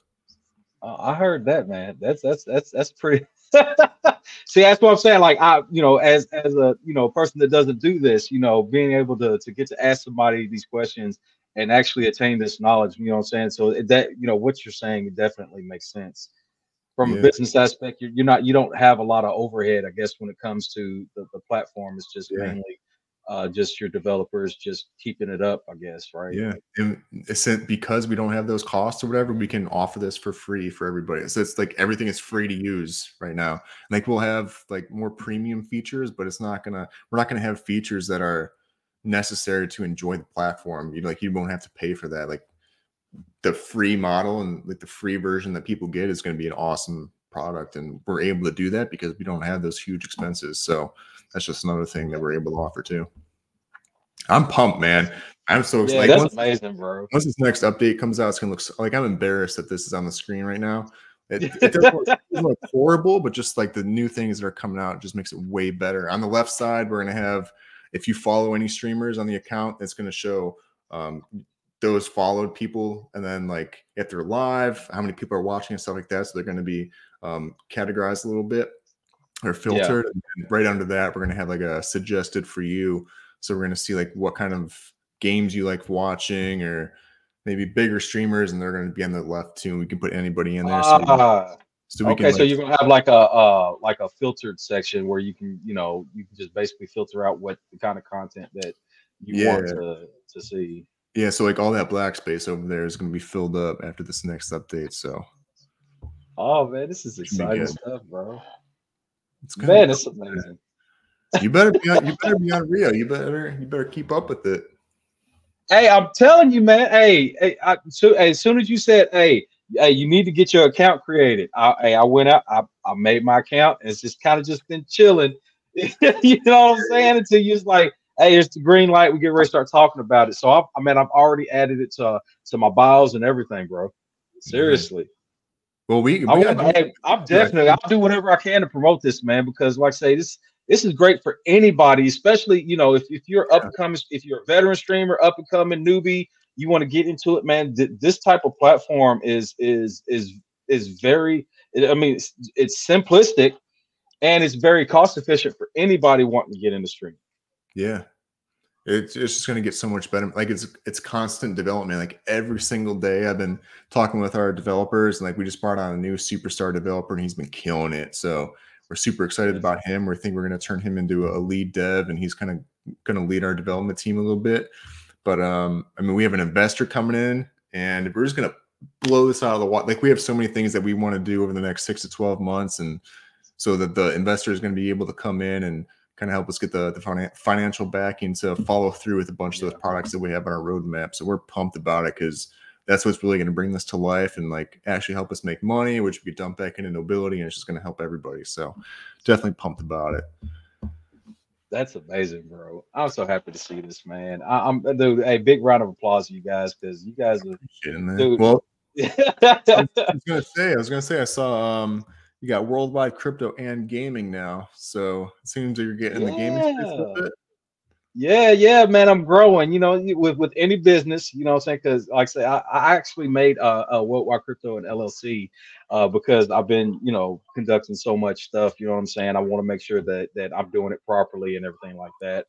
Uh, I heard that, man. That's that's that's that's pretty. [laughs] See, that's what I'm saying. Like I, you know, as as a you know person that doesn't do this, you know, being able to to get to ask somebody these questions and actually attain this knowledge, you know what I'm saying? So that you know what you're saying definitely makes sense. From Yeah. a business aspect, you're, you're not you don't have a lot of overhead, I guess, when it comes to the, the platform. It's just Yeah. mainly uh just your developers just keeping it up, I guess, right? Yeah, and it's because we don't have those costs or whatever, we can offer this for free for everybody. So it's like everything is free to use right now. Like we'll have like more premium features, but it's not gonna. We're not gonna have features that are necessary to enjoy the platform. You like you won't have to pay for that. Like the free model and like the free version that people get is going to be an awesome product, and we're able to do that because we don't have those huge expenses. So that's just another thing that we're able to offer too. I'm pumped, man. I'm so Yeah, excited. that's once, amazing, bro. once this next update comes out, it's gonna look so, like I'm embarrassed that this is on the screen right now. It, [laughs] it doesn't, look, it doesn't look horrible, but just like the new things that are coming out just makes it way better. On the left side, we're gonna have if you follow any streamers on the account, it's gonna show um, those followed people, and then like if they're live, how many people are watching and stuff like that. So they're gonna be um, categorized a little bit or filtered. And right under that, we're gonna have like a suggested for you. So we're gonna see like what kind of games you like watching or maybe bigger streamers and they're going to be on the left too. We can put anybody in there. So, Ah, so we okay, so like- you're gonna have like a uh like a filtered section where you can you know you can just basically filter out what the kind of content that you want to to see. Yeah, so like all that black space over there is going to be filled up after this next update. So Oh man, this is exciting stuff, bro. it's Man, be it's amazing. you better be on, you better be on Rio. You better you better keep up with it. Hey, I'm telling you, man. Hey, hey, I, so, as soon as you said, hey, hey, you need to get your account created. I, hey, I went out, I, I made my account, and it's just kind of just been chilling. [laughs] you know what I'm saying? Until you just like, hey, it's the green light. We get ready to start talking about it. So I, I mean, I've already added it to to my bios and everything, bro. Mm-hmm. Seriously. Well, we, we I hey, I'm definitely I'll do whatever I can to promote this, man, because like I say, this this is great for anybody, especially you know if, if you're up and coming, if you're a veteran streamer, up and coming newbie, you want to get into it, man. th- this type of platform is is is is very. I mean, it's, it's simplistic and it's very cost efficient for anybody wanting to get into streaming. Yeah. It's, it's just going to get so much better. Like it's it's constant development. Like every single day, I've been talking with our developers, and like we just brought on a new superstar developer, and he's been killing it. So we're super excited about him. We think we're going to turn him into a lead dev, and he's kind of going to lead our development team a little bit. But um, I mean, we have an investor coming in, and we're just going to blow this out of the water. Like we have so many things that we want to do over the next six to twelve months, and so that the investor is going to be able to come in and kind of help us get the, the finan- financial backing to follow through with a bunch of those products that we have on our roadmap. So we're pumped about it because that's what's really going to bring this to life and like actually help us make money, which we could dump back into nobility, and it's just going to help everybody. So definitely pumped about it. That's amazing, bro. I'm so happy to see this, man. I, I'm dude. A big round of applause to you guys because you guys are. Dude. Well, [laughs] I was gonna say, I was gonna say, I saw um, you got worldwide crypto and gaming now, so it seems like you're getting in the gaming space a Yeah. Yeah, yeah, man, I'm growing. You know, with with any business, you know, what I'm saying because, like I say, I, I actually made uh, a Worldwide Crypto and LLC uh, because I've been, you know, conducting so much stuff. You know what I'm saying? I want to make sure that that I'm doing it properly and everything like that.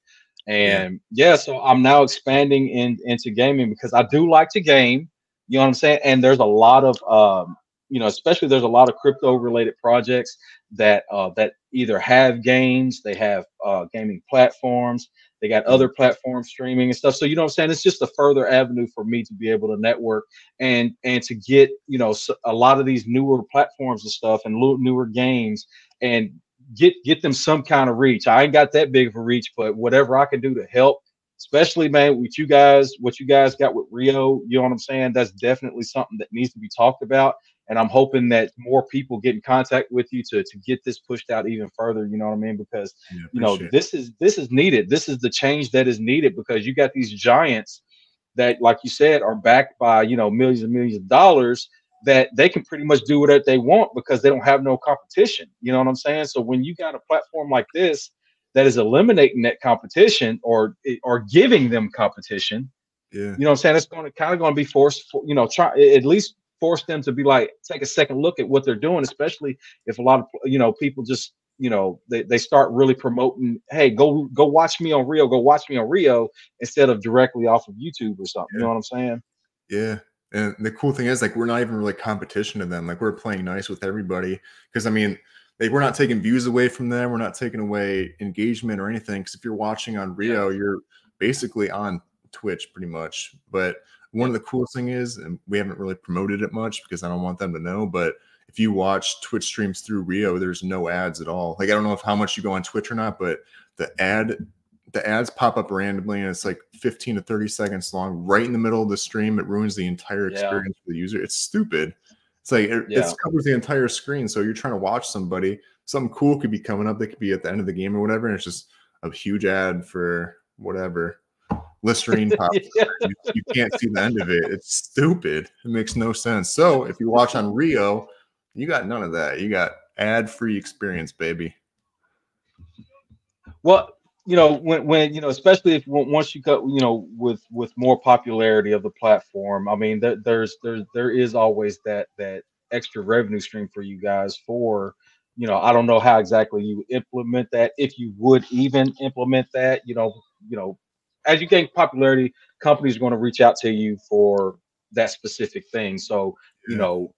And yeah, so I'm now expanding in into gaming because I do like to game. You know what I'm saying? And there's a lot of, um, you know, especially there's a lot of crypto related projects that uh, that either have games, they have uh, gaming platforms they got other platform streaming and stuff. So you know what I'm saying? It's just a further avenue for me to be able to network and and to get you know a lot of these newer platforms and stuff and newer games and get get them some kind of reach. I ain't got that big of a reach, but whatever I can do to help, especially man with you guys, what you guys got with Rio, you know what I'm saying? That's definitely something that needs to be talked about. And I'm hoping that more people get in contact with you to to get this pushed out even further. You know what I mean? Because Yeah, you know it. this is this is needed this is the change that is needed because you got these giants that like you said are backed by you know millions and millions of dollars that they can pretty much do whatever they want because they don't have no competition you know what i'm saying so when you got a platform like this that is eliminating that competition or or giving them competition yeah. you know what i'm saying it's going to kind of going to be forced for, you know try at least force them to be like take a second look at what they're doing especially if a lot of you know people just you know they, they start really promoting hey go go watch me on rio go watch me on rio instead of directly off of youtube or something you know what i'm saying Yeah. And the cool thing is, like, we're not even really competition to them. Like, we're playing nice with everybody. Because, I mean, like, we're not taking views away from them. We're not taking away engagement or anything. Because if you're watching on Rio, you're basically on Twitch pretty much. But one of the coolest thing is, and we haven't really promoted it much because I don't want them to know, but if you watch Twitch streams through Rio, there's no ads at all. Like, I don't know if how much you go on Twitch or not, but the ad the ads pop up randomly and it's like 15 to 30 seconds long right in the middle of the stream. It ruins the entire Yeah. experience for the user. It's stupid. It's like it, Yeah. it covers the entire screen so you're trying to watch somebody. Something cool could be coming up. That could be at the end of the game or whatever and it's just a huge ad for whatever listerine pops [laughs] Yeah. you, you can't see the end of it. It's stupid. It makes no sense. So if you watch on rio you got none of that. You got ad free experience baby. Well you know when when you know especially if once you go you know with with more popularity of the platform i mean there, there's there's there is always that that extra revenue stream for you guys for you know i don't know how exactly you implement that if you would even implement that you know you know as you gain popularity companies are going to reach out to you for that specific thing so you Yeah. know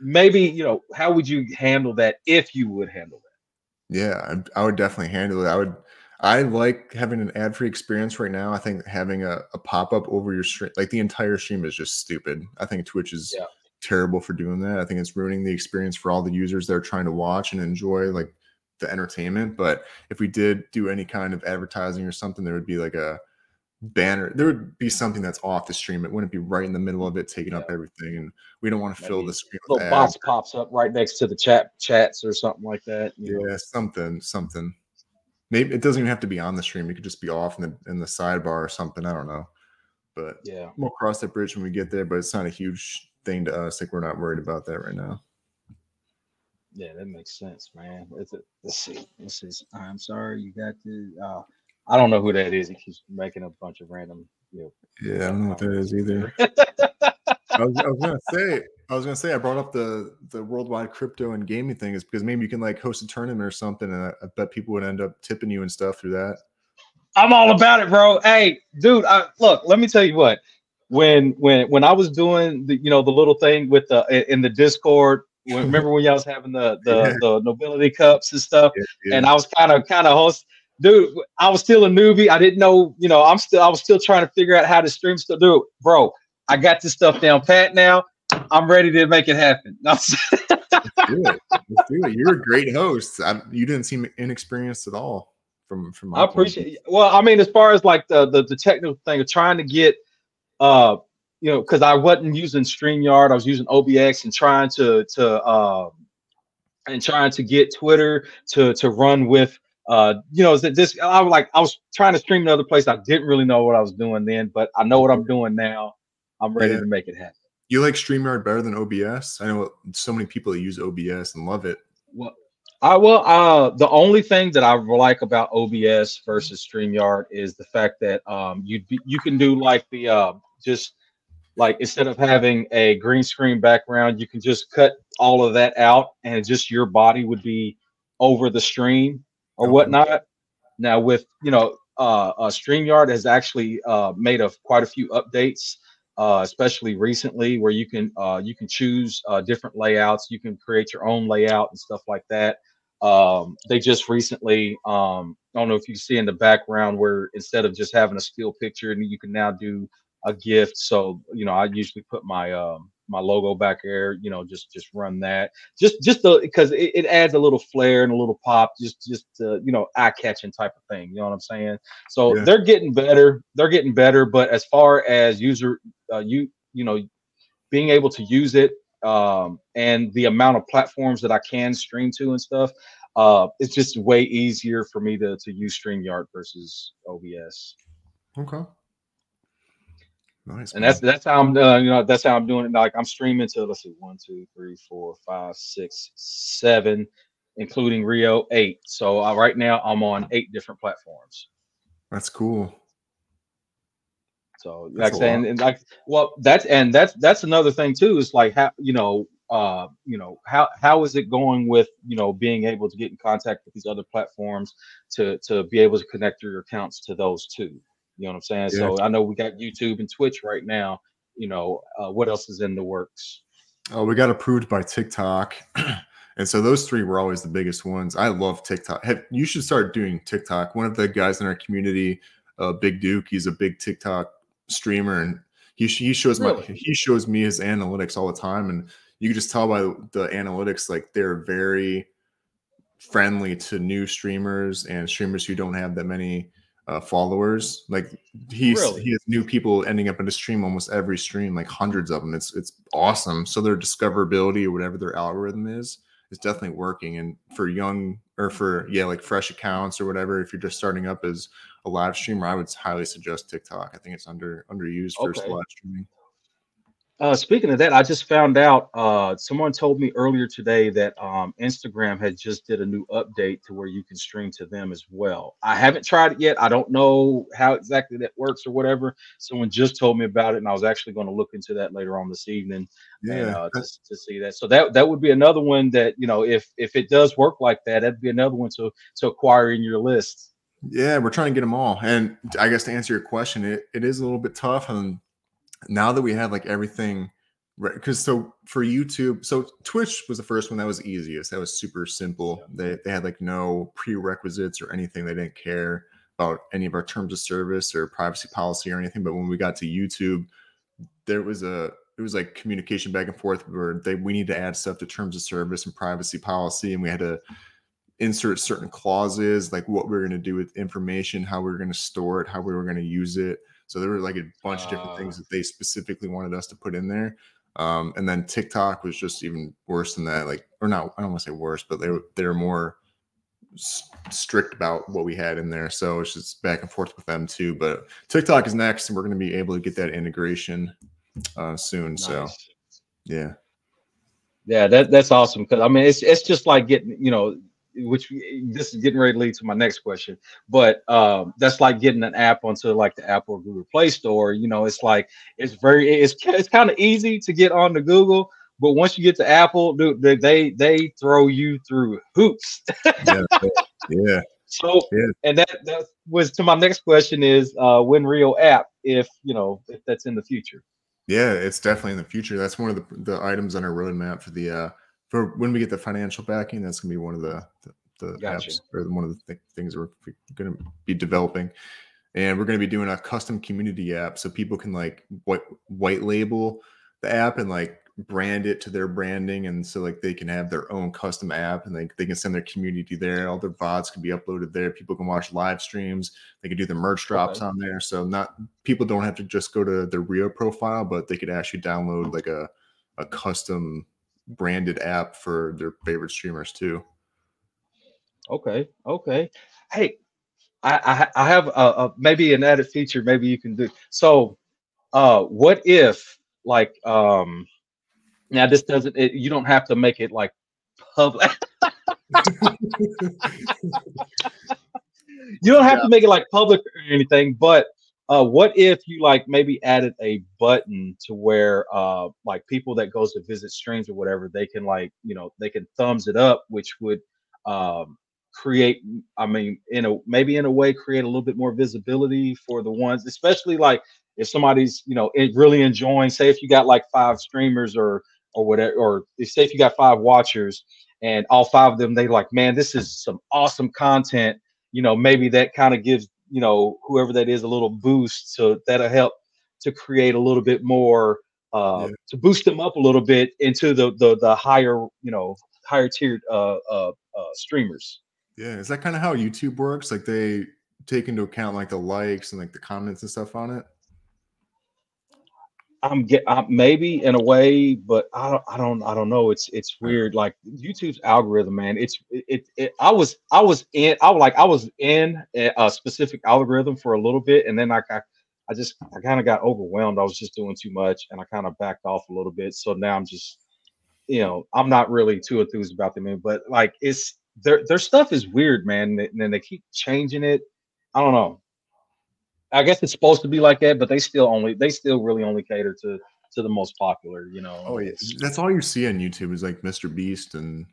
maybe you know how would you handle that if you would handle that Yeah, I, I would definitely handle it. I would. I like having an ad-free experience right now. I think having a, a pop-up over your stream, like the entire stream, is just stupid. I think Twitch is Yeah. terrible for doing that. I think it's ruining the experience for all the users that are trying to watch and enjoy like the entertainment. But if we did do any kind of advertising or something, there would be like a banner. There would be something that's off the stream. It wouldn't be right in the middle of it, taking up everything. And we don't want to fill the screen little box pops up right next to the chat chats or something like that. you know. Yeah, something, something. Maybe it doesn't even have to be on the stream. It could just be off in the in the sidebar or something. I don't know. But Yeah. we'll cross that bridge when we get there. But it's not a huge thing to us. Like we're not worried about that right now. Yeah, that makes sense, man. A, let's see. This is I'm sorry, you got to uh I don't know who that is. He keeps making a bunch of random you know, Yeah, I don't know what that is either. I [laughs] was, I was gonna say, I was gonna say, I brought up the the worldwide crypto and gaming thing is because maybe you can like host a tournament or something, and I, I bet people would end up tipping you and stuff through that. I'm all about it, bro. Hey, dude, I, look, let me tell you what. When when when I was doing the you know the little thing with the in- in the Discord, [laughs] remember when y'all was having the the, Yeah. the nobility cups and stuff, Yeah, and I was kind of kind of host. Dude, I was still a newbie. I didn't know, you know, I'm still I was still trying to figure out how to stream stuff. Dude, bro, I got this stuff down pat now. I'm ready to make it happen. [laughs] let's do it. Let's do it. You're a great host. I, you didn't seem inexperienced at all. From from my I appreciate. view. Well, I mean, as far as like the the, the technical thing of trying to get, uh, you know, because I wasn't using StreamYard, I was using OBS and trying to to um, and trying to get Twitter to to run with. Uh, you know, this I was like I was trying to stream another place. I didn't really know what I was doing then, but I know what I'm doing now. I'm ready Yeah. to make it happen. You like StreamYard better than OBS? I know so many people that use OBS and love it. Well, I well, uh, the only thing that I like about OBS versus StreamYard is the fact that um, you you can do like the uh, just like instead of having a green screen background, you can just cut all of that out, and just your body would be over the stream or whatnot. Now, with you know, uh, uh, StreamYard has actually uh, made a quite a few updates uh, especially recently, where you can uh, you can choose uh, different layouts. You can create your own layout and stuff like that. Um, they just recently, um, I don't know if you see in the background where instead of just having a still picture, and you can now do a gift. So you know, I usually put my um, my logo back there. You know, just just run that. Just just because it, it adds a little flair and a little pop. Just just uh, you know, eye catching type of thing. You know what I'm saying? So Yeah. they're getting better. They're getting better. But as far as user, uh, you you know, being able to use it um, and the amount of platforms that I can stream to and stuff, uh, it's just way easier for me to to use StreamYard versus OBS. Okay. Nice. And man. that's that's how I'm uh, you know that's how I'm doing it. Like I'm streaming to let's see one two three four five six seven, including Rio eight. So uh, right now I'm on eight different platforms. that's cool. So That's like saying and like well that's and that's that's another thing too is like how you know uh you know how how is it going with you know being able to get in contact with these other platforms to to be able to connect your accounts to those two you know what i'm saying so i know we got youtube and twitch right now you know uh, what else is in the works Oh, we got approved by TikTok. [clears throat] and so those three were always the biggest ones. I love TikTok. Have, you should start doing TikTok. One of the guys in our community, uh, Big Duke, he's a big TikTok streamer and he, he shows my he shows me his analytics all the time and you can just tell by the analytics like they're very friendly to new streamers and streamers who don't have that many uh, followers. Like he's Really? he has new people ending up in a stream almost every stream, like hundreds of them. It's it's awesome. So their discoverability or whatever their algorithm is is definitely working. And for young or for yeah, like fresh accounts or whatever, if you're just starting up as a live streamer, I would highly suggest TikTok. I think it's under underused for Okay. live streaming. Uh, speaking of that, I just found out. Uh, someone told me earlier today that um, Instagram had just did a new update to where you can stream to them as well. I haven't tried it yet. I don't know how exactly that works or whatever. Someone just told me about it, and I was actually going to look into that later on this evening and Yeah, uh, to, to see that. So that that would be another one that you know, if if it does work like that, that'd be another one to to acquire in your list. Yeah, we're trying to get them all. And I guess to answer your question, it, it is a little bit tough. And now that we have like everything, because so for YouTube, so Twitch was the first one that was easiest. That was super simple. They, they had like no prerequisites or anything. They didn't care about any of our terms of service or privacy policy or anything. But when we got to YouTube, there was a it was like communication back and forth where they we need to add stuff to terms of service and privacy policy, and we had to insert certain clauses like what we are going to do with information how we are going to store it how we were going to use it So there were like a bunch of different things that they specifically wanted us to put in there. Um, and then TikTok was just even worse than that. Like, or not, I don't want to say worse, but they were they were more s- strict about what we had in there. So it's just back and forth with them too. But TikTok is next, and we're going to be able to get that integration uh, soon. So yeah, Yeah, that that's awesome because I mean it's it's just like getting you know which this is getting ready to lead to my next question, but um, that's like getting an app onto like the Apple or Google Play Store. You know, it's like it's very it's it's kind of easy to get on the Google, but once you get to Apple, dude, they they, they throw you through hoops. yeah, yeah. [laughs] So Yeah. and that that was to my next question is uh, when Rio app if you know if that's in the future. Yeah, it's definitely in the future. That's one of the, the items on our roadmap for the uh for when we get the financial backing. That's gonna be one of the the, the Gotcha. apps or one of the th- things we're gonna be developing. And we're gonna be doing a custom community app so people can like white white label the app and like brand it to their branding and so like they can have their own custom app and they, they can send their community there all their vods can be uploaded there people can watch live streams they can do the merch drops Okay. on there so not people don't have to just go to their rio profile but they could actually download like a, a custom branded app for their favorite streamers too Okay, okay. Hey, I I, I have a, a maybe an added feature. Maybe you can do. So, uh, what if like um, now this doesn't. It, you don't have to make it like public. [laughs] [laughs] you don't have to make it like public or anything. But uh, what if you like maybe added a button to where uh like people that goes to visit streams or whatever they can like you know they can thumbs it up, which would um create i mean in a maybe in a way create a little bit more visibility for the ones especially like if somebody's you know really enjoying say if you got like five streamers or or whatever or say if you got five watchers and all five of them they like man this is some awesome content you know maybe that kind of gives you know whoever that is a little boost so that'll help to create a little bit more uh Yeah. to boost them up a little bit into the the, the higher you know higher tiered uh, uh uh streamers. Yeah is that kind of how youtube works? Like they take into account like the likes and like the comments and stuff on it I'm get uh, maybe in a way, but I don't I don't I don't know. It's it's weird. Like YouTube's algorithm, man. It's it, it, I was I was in I was like I was in a, specific algorithm for a little bit, and then I got I just I kind of got overwhelmed. I was just doing too much, and I kind of backed off a little bit. So now I'm just you know I'm not really too enthused about them, man. But like it's their their stuff is weird, man. And then they keep changing it. I don't know. I guess it's supposed to be like that, but they still only they still really only cater to to the most popular, you know. Oh yeah, that's all you see on YouTube is like Mr. Beast and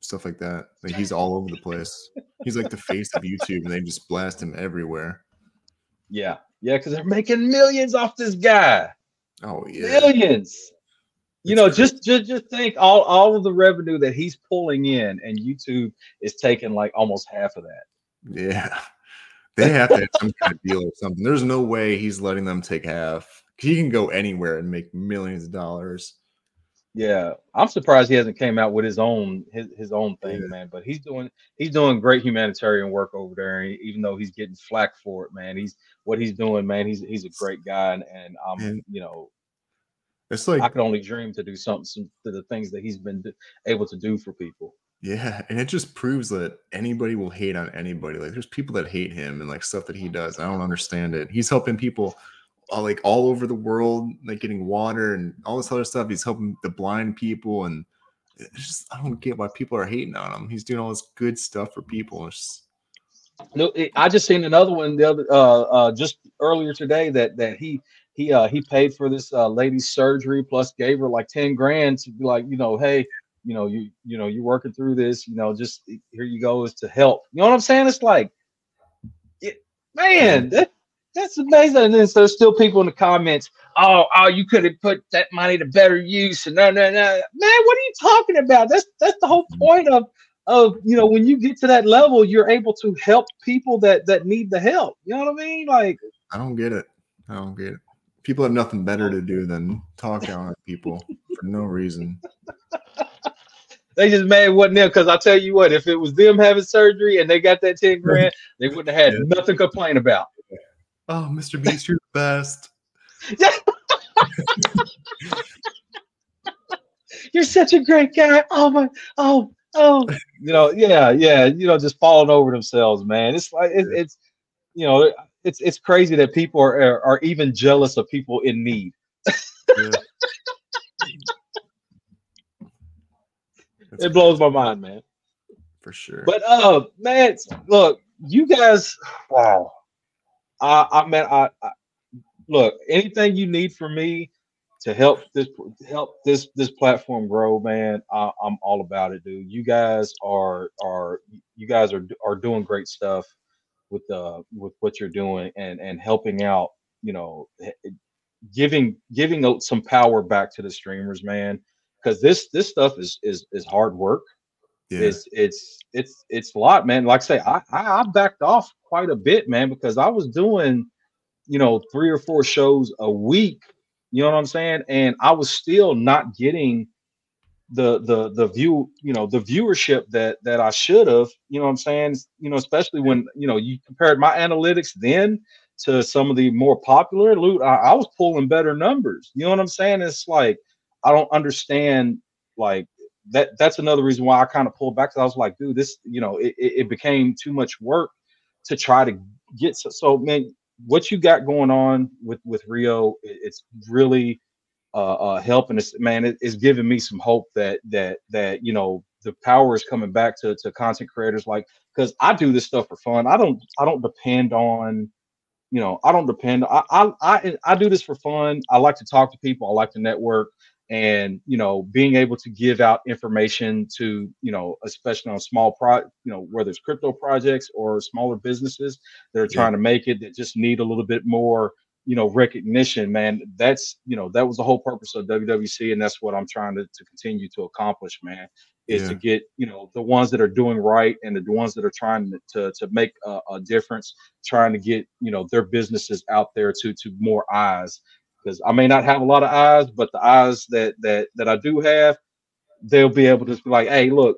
stuff like that. Like he's all over the place. He's like the face of YouTube, and they just blast him everywhere. yeah, yeah, because they're making millions off this guy, Oh yeah, millions. You know, crazy. just just just think all all of the revenue that he's pulling in, and YouTube is taking like almost half of that. yeah. They have to have some kind of deal or something. There's no way he's letting them take half. He can go anywhere and make millions of dollars. Yeah, I'm surprised he hasn't came out with his own his, his own thing, Yeah. man. But he's doing he's doing great humanitarian work over there, and even though he's getting flack for it, man, he's what he's doing, man. He's he's a great guy, and, and I'm And- you know It's like I could only dream to do something some, to the things that he's been do, able to do for people. Yeah, and it just proves that anybody will hate on anybody. Like there's people that hate him and like stuff that he does. I don't understand it. He's helping people uh, like all over the world, like getting water and all this other stuff. He's helping the blind people and it's just I don't get why people are hating on him. He's doing all this good stuff for people. Just, No, I just seen another one the other uh, uh just earlier today that that he he uh he paid for this uh lady's surgery plus gave her like 10 grand to be like, you know, hey, you know, you you know, you're working through this, you know, just eh, here you go is to help. You know what I'm saying? It's like it, man, that, that's amazing. And then so there's still people in the comments, oh, oh, you could have put that money to better use. And no, no, no. Man, what are you talking about? That's that's the whole mm-hmm. point of of you know when you get to that level you're able to help people that that need the help you know what i mean like I don't get it. I don't get it. People have nothing better to do than talk down on people for no reason. They just mad it wasn't them because i tell you what if it was them having surgery and they got that 10 grand they wouldn't have had Yeah. nothing to complain about Oh, Mr. Beast, you're the best. [laughs] you're such a great guy. Oh my, oh, oh, you know, yeah, yeah, you know, just falling over themselves, man. It's like it, it's, you know, it's it's crazy that people are are, are even jealous of people in need. Yeah. It blows my mind, man. For sure. But uh, man, look, you guys, wow. I I mean, I, I look anything you need from me to help this help this this platform grow, man, I, am all about it, dude. You guys are are you guys are are doing great stuff with uh with what you're doing and and helping out, you know, giving giving some power back to the streamers, man. Because this this stuff is is is hard work. Yeah. It's it's it's it's a lot, man. Like I say, I I backed off quite a bit, man, because I was doing, you know, three or four shows a week you know what I'm saying? And I was still not getting the the the view, you know, the viewership that that I should have. You know what I'm saying? You know, especially when you know you compared my analytics then to some of the more popular loot. I, I was pulling better numbers. You know what I'm saying? It's like I don't understand like that that's another reason why I kind of pulled back because I was like, dude, this, you know, it, it became too much work to try to get so, so man, what you got going on with with Rio, it's really uh, uh helping us, man. It, it's giving me some hope that that that you know the power is coming back to to content creators like because I do this stuff for fun. I don't I don't depend on you know I don't depend. I I I, I do this for fun. I like to talk to people. I like to network and you know being able to give out information to you know especially on small pro you know whether it's crypto projects or smaller businesses that are trying yeah. to make it that just need a little bit more you know recognition man that's you know that was the whole purpose of wwc and that's what i'm trying to, to continue to accomplish man is yeah. to get you know the ones that are doing right and the ones that are trying to to, to make a, a difference trying to get you know their businesses out there to to more eyes because I may not have a lot of eyes, but the eyes that that that I do have, they'll be able to be like, hey, look,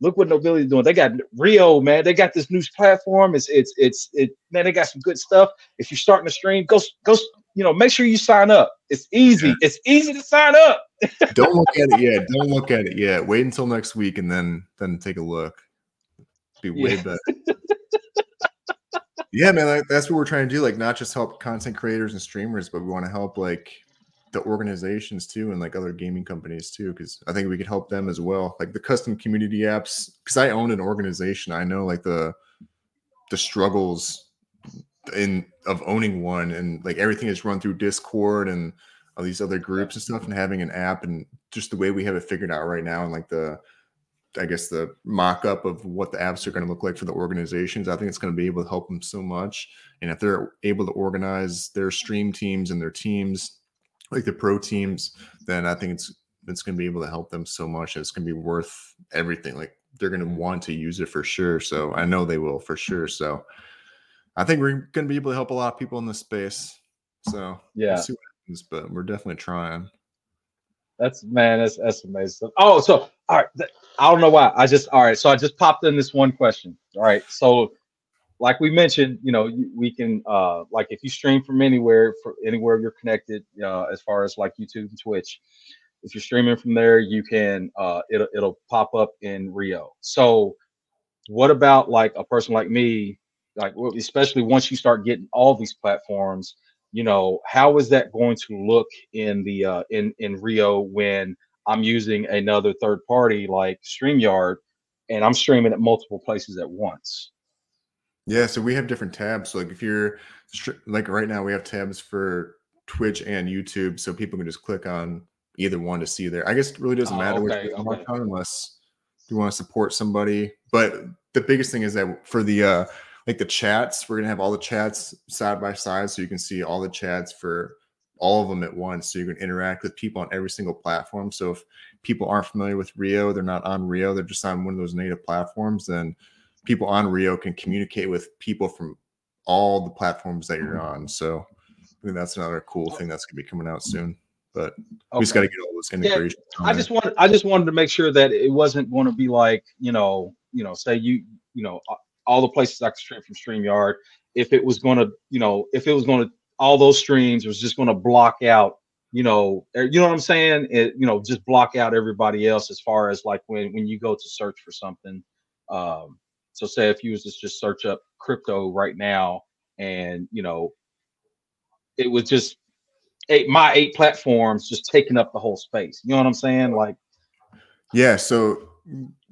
look what Nobility doing. They got Rio, man. They got this new platform. It's it's it's it man. They got some good stuff. If you're starting to stream, go go. You know, make sure you sign up. It's easy. It's easy to sign up. [laughs] don't look at it yet. Don't look at it yet. Wait until next week and then then take a look. Be way yeah. better. [laughs] yeah, man, like, that's what we're trying to do. Like, not just help content creators and streamers, but we want to help like the organizations too, and like other gaming companies too, because I think we could help them as well. Like the custom community apps, because I own an organization, I know like the the struggles in of owning one, and like everything is run through Discord and all these other groups and stuff, and having an app and just the way we have it figured out right now, and like the I guess the mock-up of what the apps are going to look like for the organizations. I think it's going to be able to help them so much. And if they're able to organize their stream teams and their teams, like the pro teams, then I think it's it's going to be able to help them so much. It's going to be worth everything. Like they're going to want to use it for sure. So I know they will for sure. So I think we're going to be able to help a lot of people in this space. So yeah, we'll see what happens, but we're definitely trying. That's man, that's that's amazing. Oh, so all right, I don't know why. I just all right. So I just popped in this one question. All right, so like we mentioned, you know, we can uh like if you stream from anywhere, for anywhere you're connected, uh, as far as like YouTube and Twitch, if you're streaming from there, you can uh it'll it'll pop up in Rio. So what about like a person like me, like especially once you start getting all these platforms? you know how is that going to look in the uh, in in Rio when I'm using another third party like StreamYard and I'm streaming at multiple places at once. Yeah, so we have different tabs. Like if you're like right now we have tabs for Twitch and YouTube so people can just click on either one to see there. I guess it really doesn't oh, matter okay, which okay. on unless you want to support somebody. But the biggest thing is that for the uh like the chats, we're gonna have all the chats side by side, so you can see all the chats for all of them at once, so you can interact with people on every single platform. So if people aren't familiar with Rio, they're not on Rio, they're just on one of those native platforms, then people on Rio can communicate with people from all the platforms that you're mm-hmm. on. So I think that's another cool oh. thing that's gonna be coming out soon. But okay. we just got to get all those integrations. Yeah, I just wanted, I just wanted to make sure that it wasn't going to be like, you know, you know, say you, you know, all the places I could stream from StreamYard. If it was going to, you know, if it was going to, all those streams was just going to block out, you know, er, you know what I'm saying? It, you know, just block out everybody else as far as like when when you go to search for something. Um, so say if you was to just search up crypto right now, and you know, it was just eight my eight platforms just taking up the whole space. You know what I'm saying? Like, yeah. So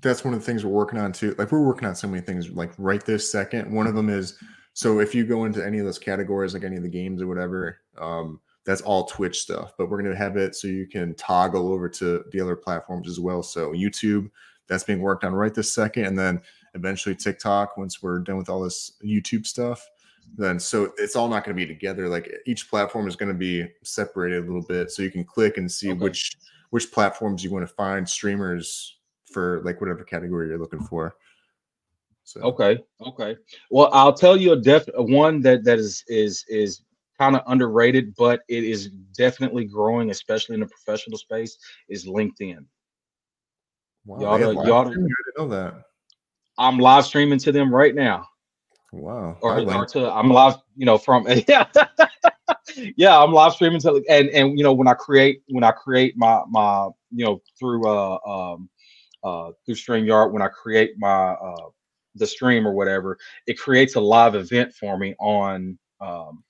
that's one of the things we're working on too. Like we're working on so many things. Like right this second, one of them is so if you go into any of those categories, like any of the games or whatever, um, that's all Twitch stuff. But we're going to have it so you can toggle over to the other platforms as well. So YouTube, that's being worked on right this second, and then eventually TikTok once we're done with all this YouTube stuff then so it's all not going to be together like each platform is going to be separated a little bit so you can click and see okay. which which platforms you want to find streamers for like whatever category you're looking for so okay okay well i'll tell you a def one that that is is is kind of underrated but it is definitely growing especially in the professional space is linkedin wow, y'all, to, y'all to, know that i'm live streaming to them right now Wow. Or, or to I'm live, you know, from [laughs] yeah. yeah, I'm live streaming to and and you know when I create when I create my my you know through uh um uh through StreamYard when I create my uh the stream or whatever, it creates a live event for me on um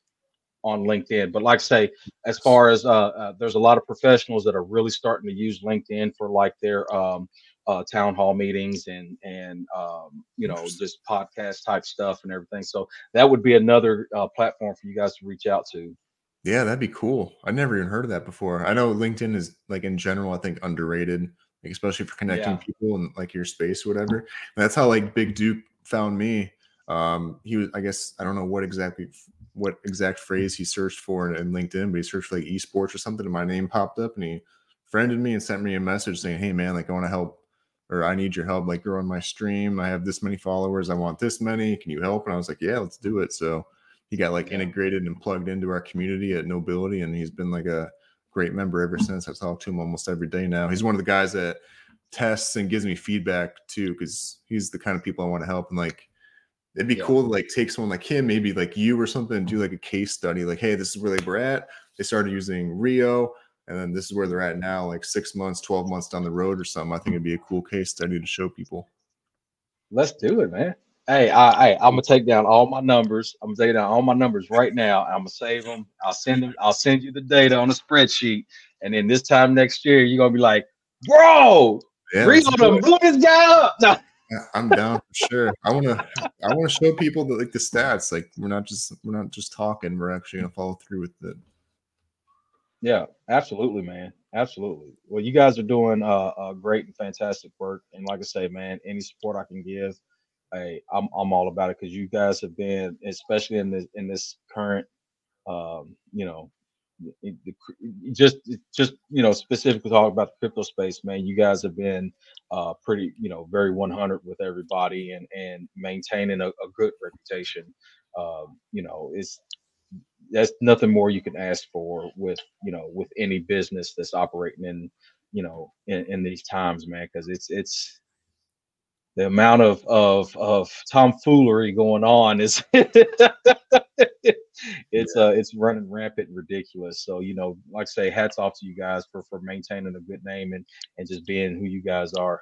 on LinkedIn. But like I say, as far as uh, uh, there's a lot of professionals that are really starting to use LinkedIn for like their um uh, town hall meetings and and um, you know just podcast type stuff and everything. So that would be another uh, platform for you guys to reach out to. Yeah, that'd be cool. I never even heard of that before. I know LinkedIn is like in general, I think underrated, like, especially for connecting yeah. people and like your space whatever. And that's how like Big Duke found me. Um, he was, I guess, I don't know what exactly what exact phrase he searched for in, in LinkedIn, but he searched for like esports or something, and my name popped up, and he friended me and sent me a message saying, "Hey man, like I want to help or I need your help, like growing my stream. I have this many followers. I want this many. Can you help? And I was like, yeah, let's do it. So he got like integrated and plugged into our community at Nobility, and he's been like a great member ever since. I've talked to him almost every day now. He's one of the guys that tests and gives me feedback too, because he's the kind of people I want to help. And like, it'd be yeah. cool to like take someone like him, maybe like you or something, and do like a case study. Like, hey, this is where they were at. They started using Rio and then this is where they're at now, like six months, 12 months down the road or something. I think it'd be a cool case study to show people. Let's do it, man. Hey, I, I, I'm gonna take down all my numbers. I'm gonna take down all my numbers right now. I'm gonna save them. I'll send them. I'll send you the data on a spreadsheet, and then this time next year, you're gonna be like, "Bro, yeah, Rio done blew this guy up." [laughs] No. I'm down for sure. I want to. I want to show people that like the stats. Like we're not just we're not just talking. We're actually gonna follow through with it. Yeah, absolutely, man. Absolutely. Well, you guys are doing uh, uh, great and fantastic work. And like I say, man, any support I can give, hey, I'm I'm all about it because you guys have been, especially in this in this current, um, you know, just just you know specifically talking about the crypto space, man. You guys have been uh, pretty, you know, very 100 with everybody and and maintaining a, a good reputation. Um, you know, it's that's nothing more you can ask for with you know with any business that's operating in you know in, in these times man because it's it's the amount of of of tomfoolery going on is [laughs] it's uh it's running rampant and ridiculous. So you know like I say hats off to you guys for for maintaining a good name and and just being who you guys are.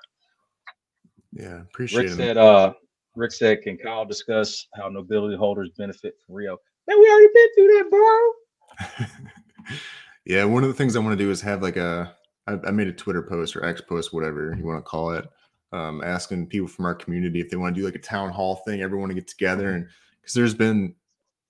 Yeah appreciate rick it. said uh rick said can kyle discuss how nobility holders benefit from rio? Man, we already been through that, bro. [laughs] yeah, one of the things I want to do is have like a. I, I made a Twitter post or X post, whatever you want to call it, um, asking people from our community if they want to do like a town hall thing. Everyone to get together and because there's been,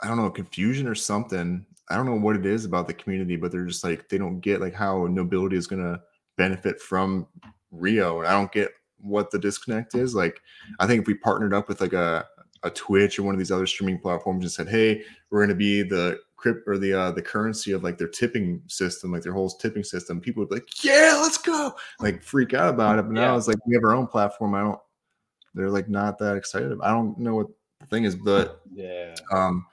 I don't know, confusion or something. I don't know what it is about the community, but they're just like they don't get like how nobility is gonna benefit from Rio, and I don't get what the disconnect is. Like, I think if we partnered up with like a a Twitch or one of these other streaming platforms and said, "Hey, we're going to be the crypt or the uh, the currency of like their tipping system, like their whole tipping system," people would be like, "Yeah, let's go!" Like freak out about it. But now it's like we have our own platform. I don't. They're like not that excited. I don't know what the thing is, but yeah. Um,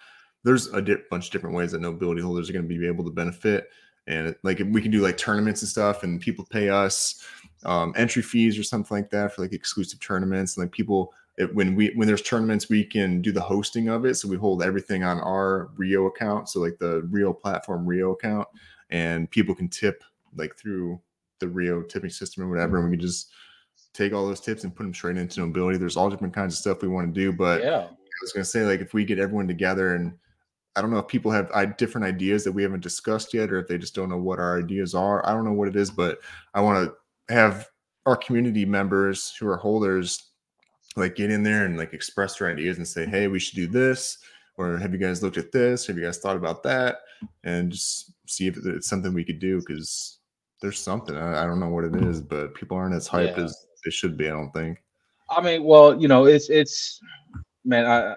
there's a di- bunch of different ways that nobility holders are going to be able to benefit, and like we can do like tournaments and stuff, and people pay us um, entry fees or something like that for like exclusive tournaments, and like people it, when we when there's tournaments, we can do the hosting of it. So we hold everything on our Rio account, so like the Rio platform Rio account, and people can tip like through the Rio tipping system or whatever, and we can just take all those tips and put them straight into nobility. There's all different kinds of stuff we want to do, but Yeah. I was gonna say like if we get everyone together and I don't know if people have I, different ideas that we haven't discussed yet, or if they just don't know what our ideas are. I don't know what it is, but I want to have our community members who are holders like get in there and like express their ideas and say, hey, we should do this, or have you guys looked at this? Have you guys thought about that? And just see if it's something we could do because there's something. I, I don't know what it is, but people aren't as hyped Yeah. as they should be. I don't think. I mean, well, you know, it's it's man, I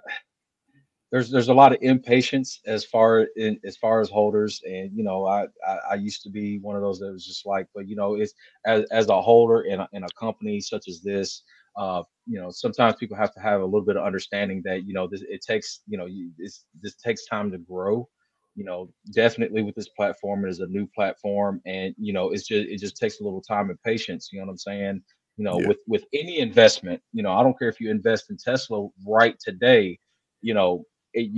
there's there's a lot of impatience as far in as far as holders, and you know, I, I I used to be one of those that was just like, but you know, it's as as a holder in a, in a company such as this, uh, you know, sometimes people have to have a little bit of understanding that you know this it takes you know you, this this takes time to grow. You know, definitely with this platform, it is a new platform, and you know, it's just it just takes a little time and patience. You know what I'm saying? you know Yeah. with with any investment you know i don't care if you invest in tesla right today you know it,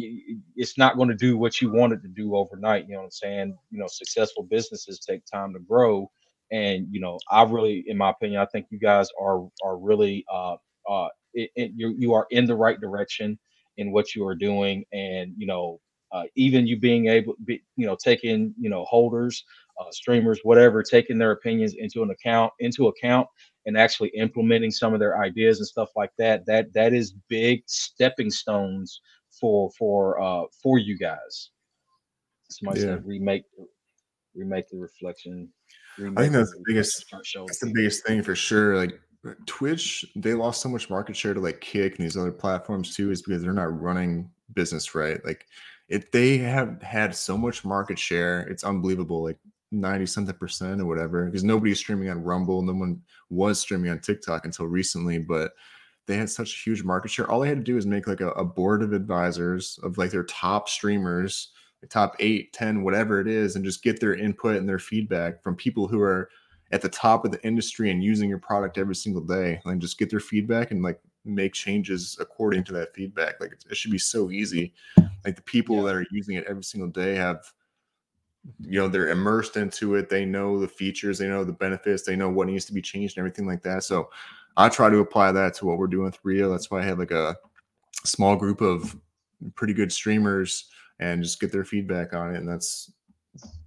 it's not going to do what you want it to do overnight you know what i'm saying you know successful businesses take time to grow and you know i really in my opinion i think you guys are are really uh uh it, it, you you are in the right direction in what you are doing and you know uh, even you being able be, you know taking you know holders uh, streamers whatever taking their opinions into an account into account and actually implementing some of their ideas and stuff like that that that is big stepping stones for for uh for you guys somebody Yeah. said remake remake the reflection I think that's the biggest. That's the biggest thing for sure. Like uh, Twitch, they lost so much market share to like Kick and these other platforms too, is because they're not running business right. Like if they have had so much market share, it's unbelievable. Like 90 something percent or whatever. Because nobody's streaming on Rumble. No one was streaming on TikTok until recently, but they had such a huge market share. All they had to do is make like a, a board of advisors of like their top streamers, top eight, 10, whatever it is, and just get their input and their feedback from people who are at the top of the industry and using your product every single day and just get their feedback and like make changes according to that feedback. Like it, should be so easy. Like the people Yeah. that are using it every single day have you know they're immersed into it. They know the features. They know the benefits. They know what needs to be changed and everything like that. So i try to apply that to what we're doing with rio. That's why i have like a small group of pretty good streamers and just get their feedback on it and that's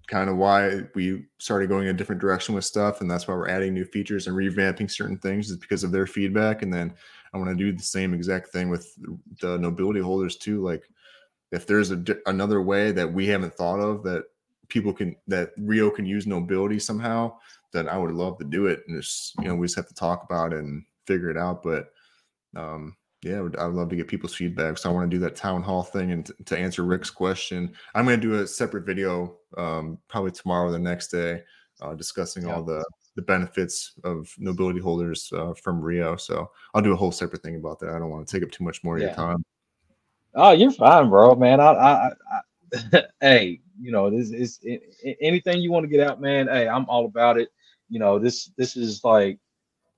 kind of why we started going a different direction with stuff and that's why we're adding new features and revamping certain things is because of their feedback and then i want to do the same exact thing with the nobility holders too like if there's a another way that we haven't thought of that people can that rio can use nobility somehow then i would love to do it and just you know we just have to talk about it and figure it out but um yeah, I would, love to get people's feedback. So I want to do that town hall thing and t- to answer Rick's question. I'm going to do a separate video um, probably tomorrow or the next day uh, discussing Yeah. all the the benefits of nobility holders uh, from Rio. So I'll do a whole separate thing about that. I don't want to take up too much more of Yeah. your time. Oh, you're fine, bro, man. I, I, I [laughs] hey, you know, this is anything you want to get out, man. Hey, I'm all about it. You know, this, this is like,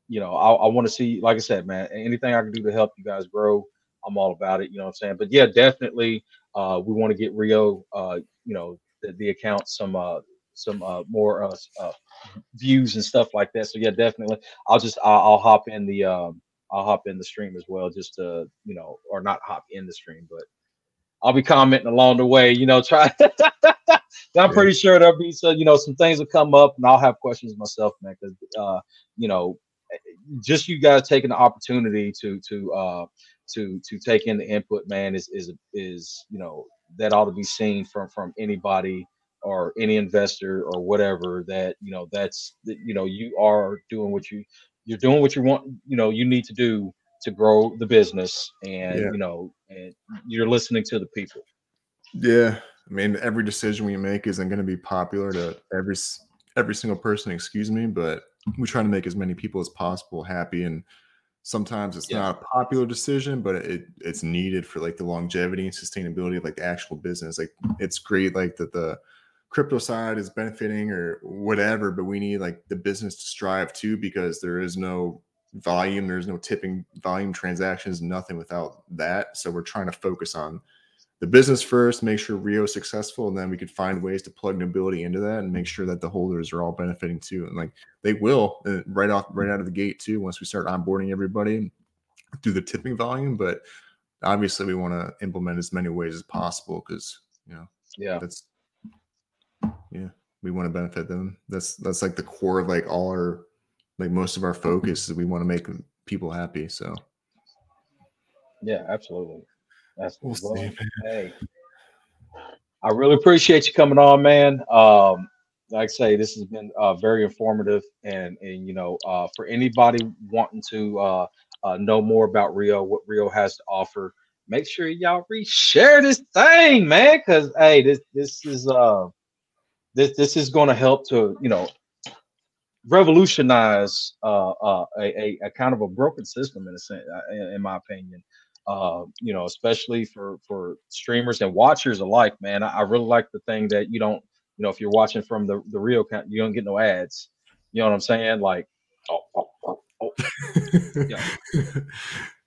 you know, I, I want to see, like I said, man, anything I can do to help you guys grow, I'm all about it. You know what I'm saying? But yeah, definitely, uh, we want to get Rio, uh, you know, the, the account some, uh, some uh, more uh, uh, views and stuff like that. So yeah, definitely. I'll just I'll, I'll hop in the um, I'll hop in the stream as well, just to you know, or not hop in the stream, but I'll be commenting along the way. You know, [laughs] try. I'm pretty sure there'll be some you know some things will come up, and I'll have questions myself, man, because uh, you know, just you guys taking the opportunity to to uh to to take in the input, man, is is is you know that ought to be seen from from anybody or any investor or whatever that you know that's that you know you are doing what you you're doing what you want you know you need to do to grow the business and Yeah. you know and you're listening to the people Yeah, I mean, every decision we make isn't going to be popular to every every single person. Excuse me, but we try to make as many people as possible happy, and sometimes it's Yeah. not a popular decision, but it it's needed for like the longevity and sustainability of like the actual business. Like it's great, like that the crypto side is benefiting or whatever, but we need like the business to strive too because there is no volume. There's no tipping volume transactions, nothing without that. So we're trying to focus on the business first, make sure Rio is successful, and then we could find ways to plug nobility into that and make sure that the holders are all benefiting too. And like they will uh, right off right out of the gate too once we start onboarding everybody through the tipping volume. But obviously we want to implement as many ways as possible because you know Yeah. that's yeah we want to benefit them that's that's like the core of like all our like most of our focus is we want to make people happy so Yeah, absolutely. That's We'll see, hey. I really appreciate you coming on, man. Um, like I say, this has been uh, very informative, and and you know, uh, for anybody wanting to uh, uh, know more about Rio, what Rio has to offer, make sure y'all re-share this thing, man. Because hey, this this is uh, this this is going to help to you know revolutionize uh, uh, a, a, a kind of a broken system in a sense, uh, in my opinion. Uh, you know, especially for for streamers and watchers alike, man. I, I really like the thing that you don't, you know, if you're watching from the the Rio account, you don't get no ads. You know what I'm saying? Like, oh, oh, oh, oh. Yeah. [laughs]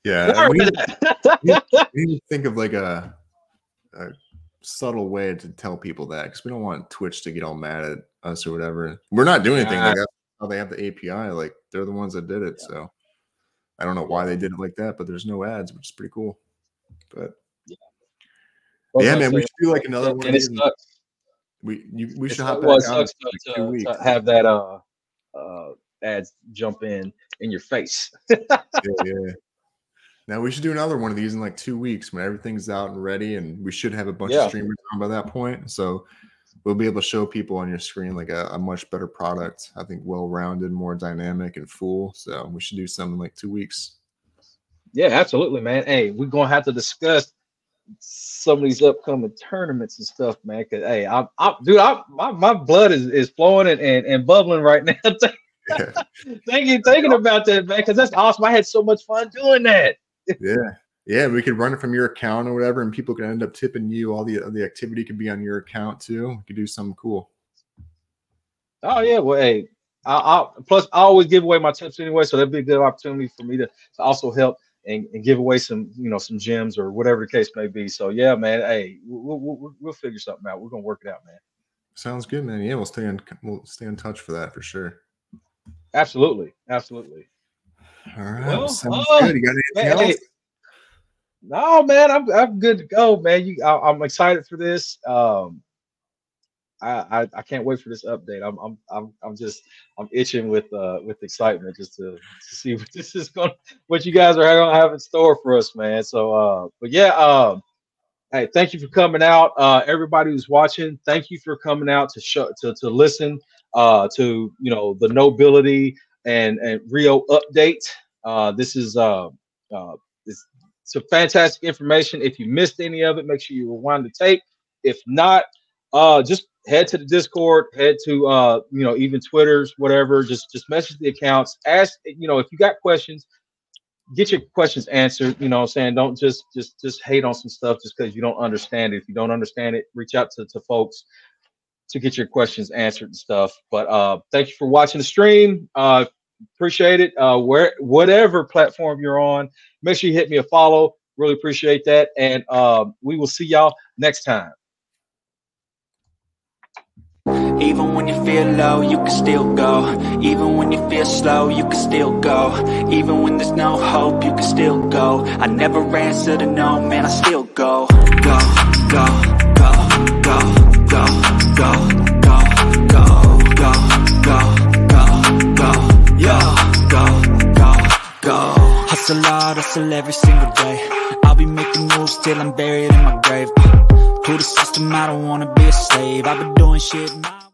yeah we, we need to think of like a, a subtle way to tell people that because we don't want twitch to get all mad at us or whatever we're not doing anything like that's they have the api like they're the ones that did it so i don't know why they did it like that but there's no ads which is pretty cool but What was yeah I man we should do like another one and it sucks. we you, we It should hop well, back it on in sucks like to, to- to have that uh uh ads jump in in your face. [laughs] yeah, yeah. Now we should do another one of these in like two weeks when everything's out and ready, and we should have a bunch Yeah. of streamers on by that point. So we'll be able to show people on your screen like a, a much better product. I think well-rounded, more dynamic, and full. So we should do something like two weeks. Yeah, absolutely, man. Hey, we're gonna have to discuss some of these upcoming tournaments and stuff, man. Cause hey, I'm, I'm dude, I, my, my blood is, is flowing and, and, and bubbling right now. Yeah, [laughs] Thank [laughs] you, thinking about that, man. Cause that's awesome. I had so much fun doing that. yeah, yeah. We could run it from your account or whatever, and people could end up tipping you. All the the activity could be on your account too. We could do something cool. Oh yeah, well, hey, I, I plus I always give away my tips anyway, so that'd be a good opportunity for me to, to also help and, and give away some, you know, some gems or whatever the case may be. So yeah, man, hey, we'll, we'll, we'll- figure something out. We're gonna work it out, man. Sounds good, man. Yeah, we'll stay in we'll stay in touch for that for sure. Absolutely, absolutely. All right, Well, sounds uh, good. You got anything Man, hey, else? No, man, I'm I'm good to go, man. You, I, I'm excited for this. Um, I, I I can't wait for this update. I'm I'm I'm I'm just I'm itching with uh with excitement just to to see [laughs] what this is going what you guys are gonna have in store for us, man. So uh, but yeah, um, hey, thank you for coming out. Uh, everybody who's watching, thank you for coming out to show to to listen uh to you know the nobility and and Rio update. Uh, this is uh uh some fantastic information. If you missed any of it, make sure you rewind the tape. If not, uh, just head to the Discord, head to uh, you know, even Twitter's, whatever. Just just message the accounts. Ask, you know, if you got questions, get your questions answered. You know what I'm saying? Don't just just just hate on some stuff just because you don't understand it. If you don't understand it, reach out to, to folks to get your questions answered and stuff. But uh thank you for watching the stream. Uh appreciate it. Uh where whatever platform you're on, make sure you hit me a follow. Really appreciate that. And um we will see y'all next time. Even when you feel low, you can still go. Even when you feel slow, you can still go. Even when there's no hope, you can still go. I never answer to no, man, I still go. Go, go, go, go, go, go, Hustle hard, hustle every single day. I'll be making moves till I'm buried in my grave. To the system, I don't wanna be a slave. I've been doing shit. my-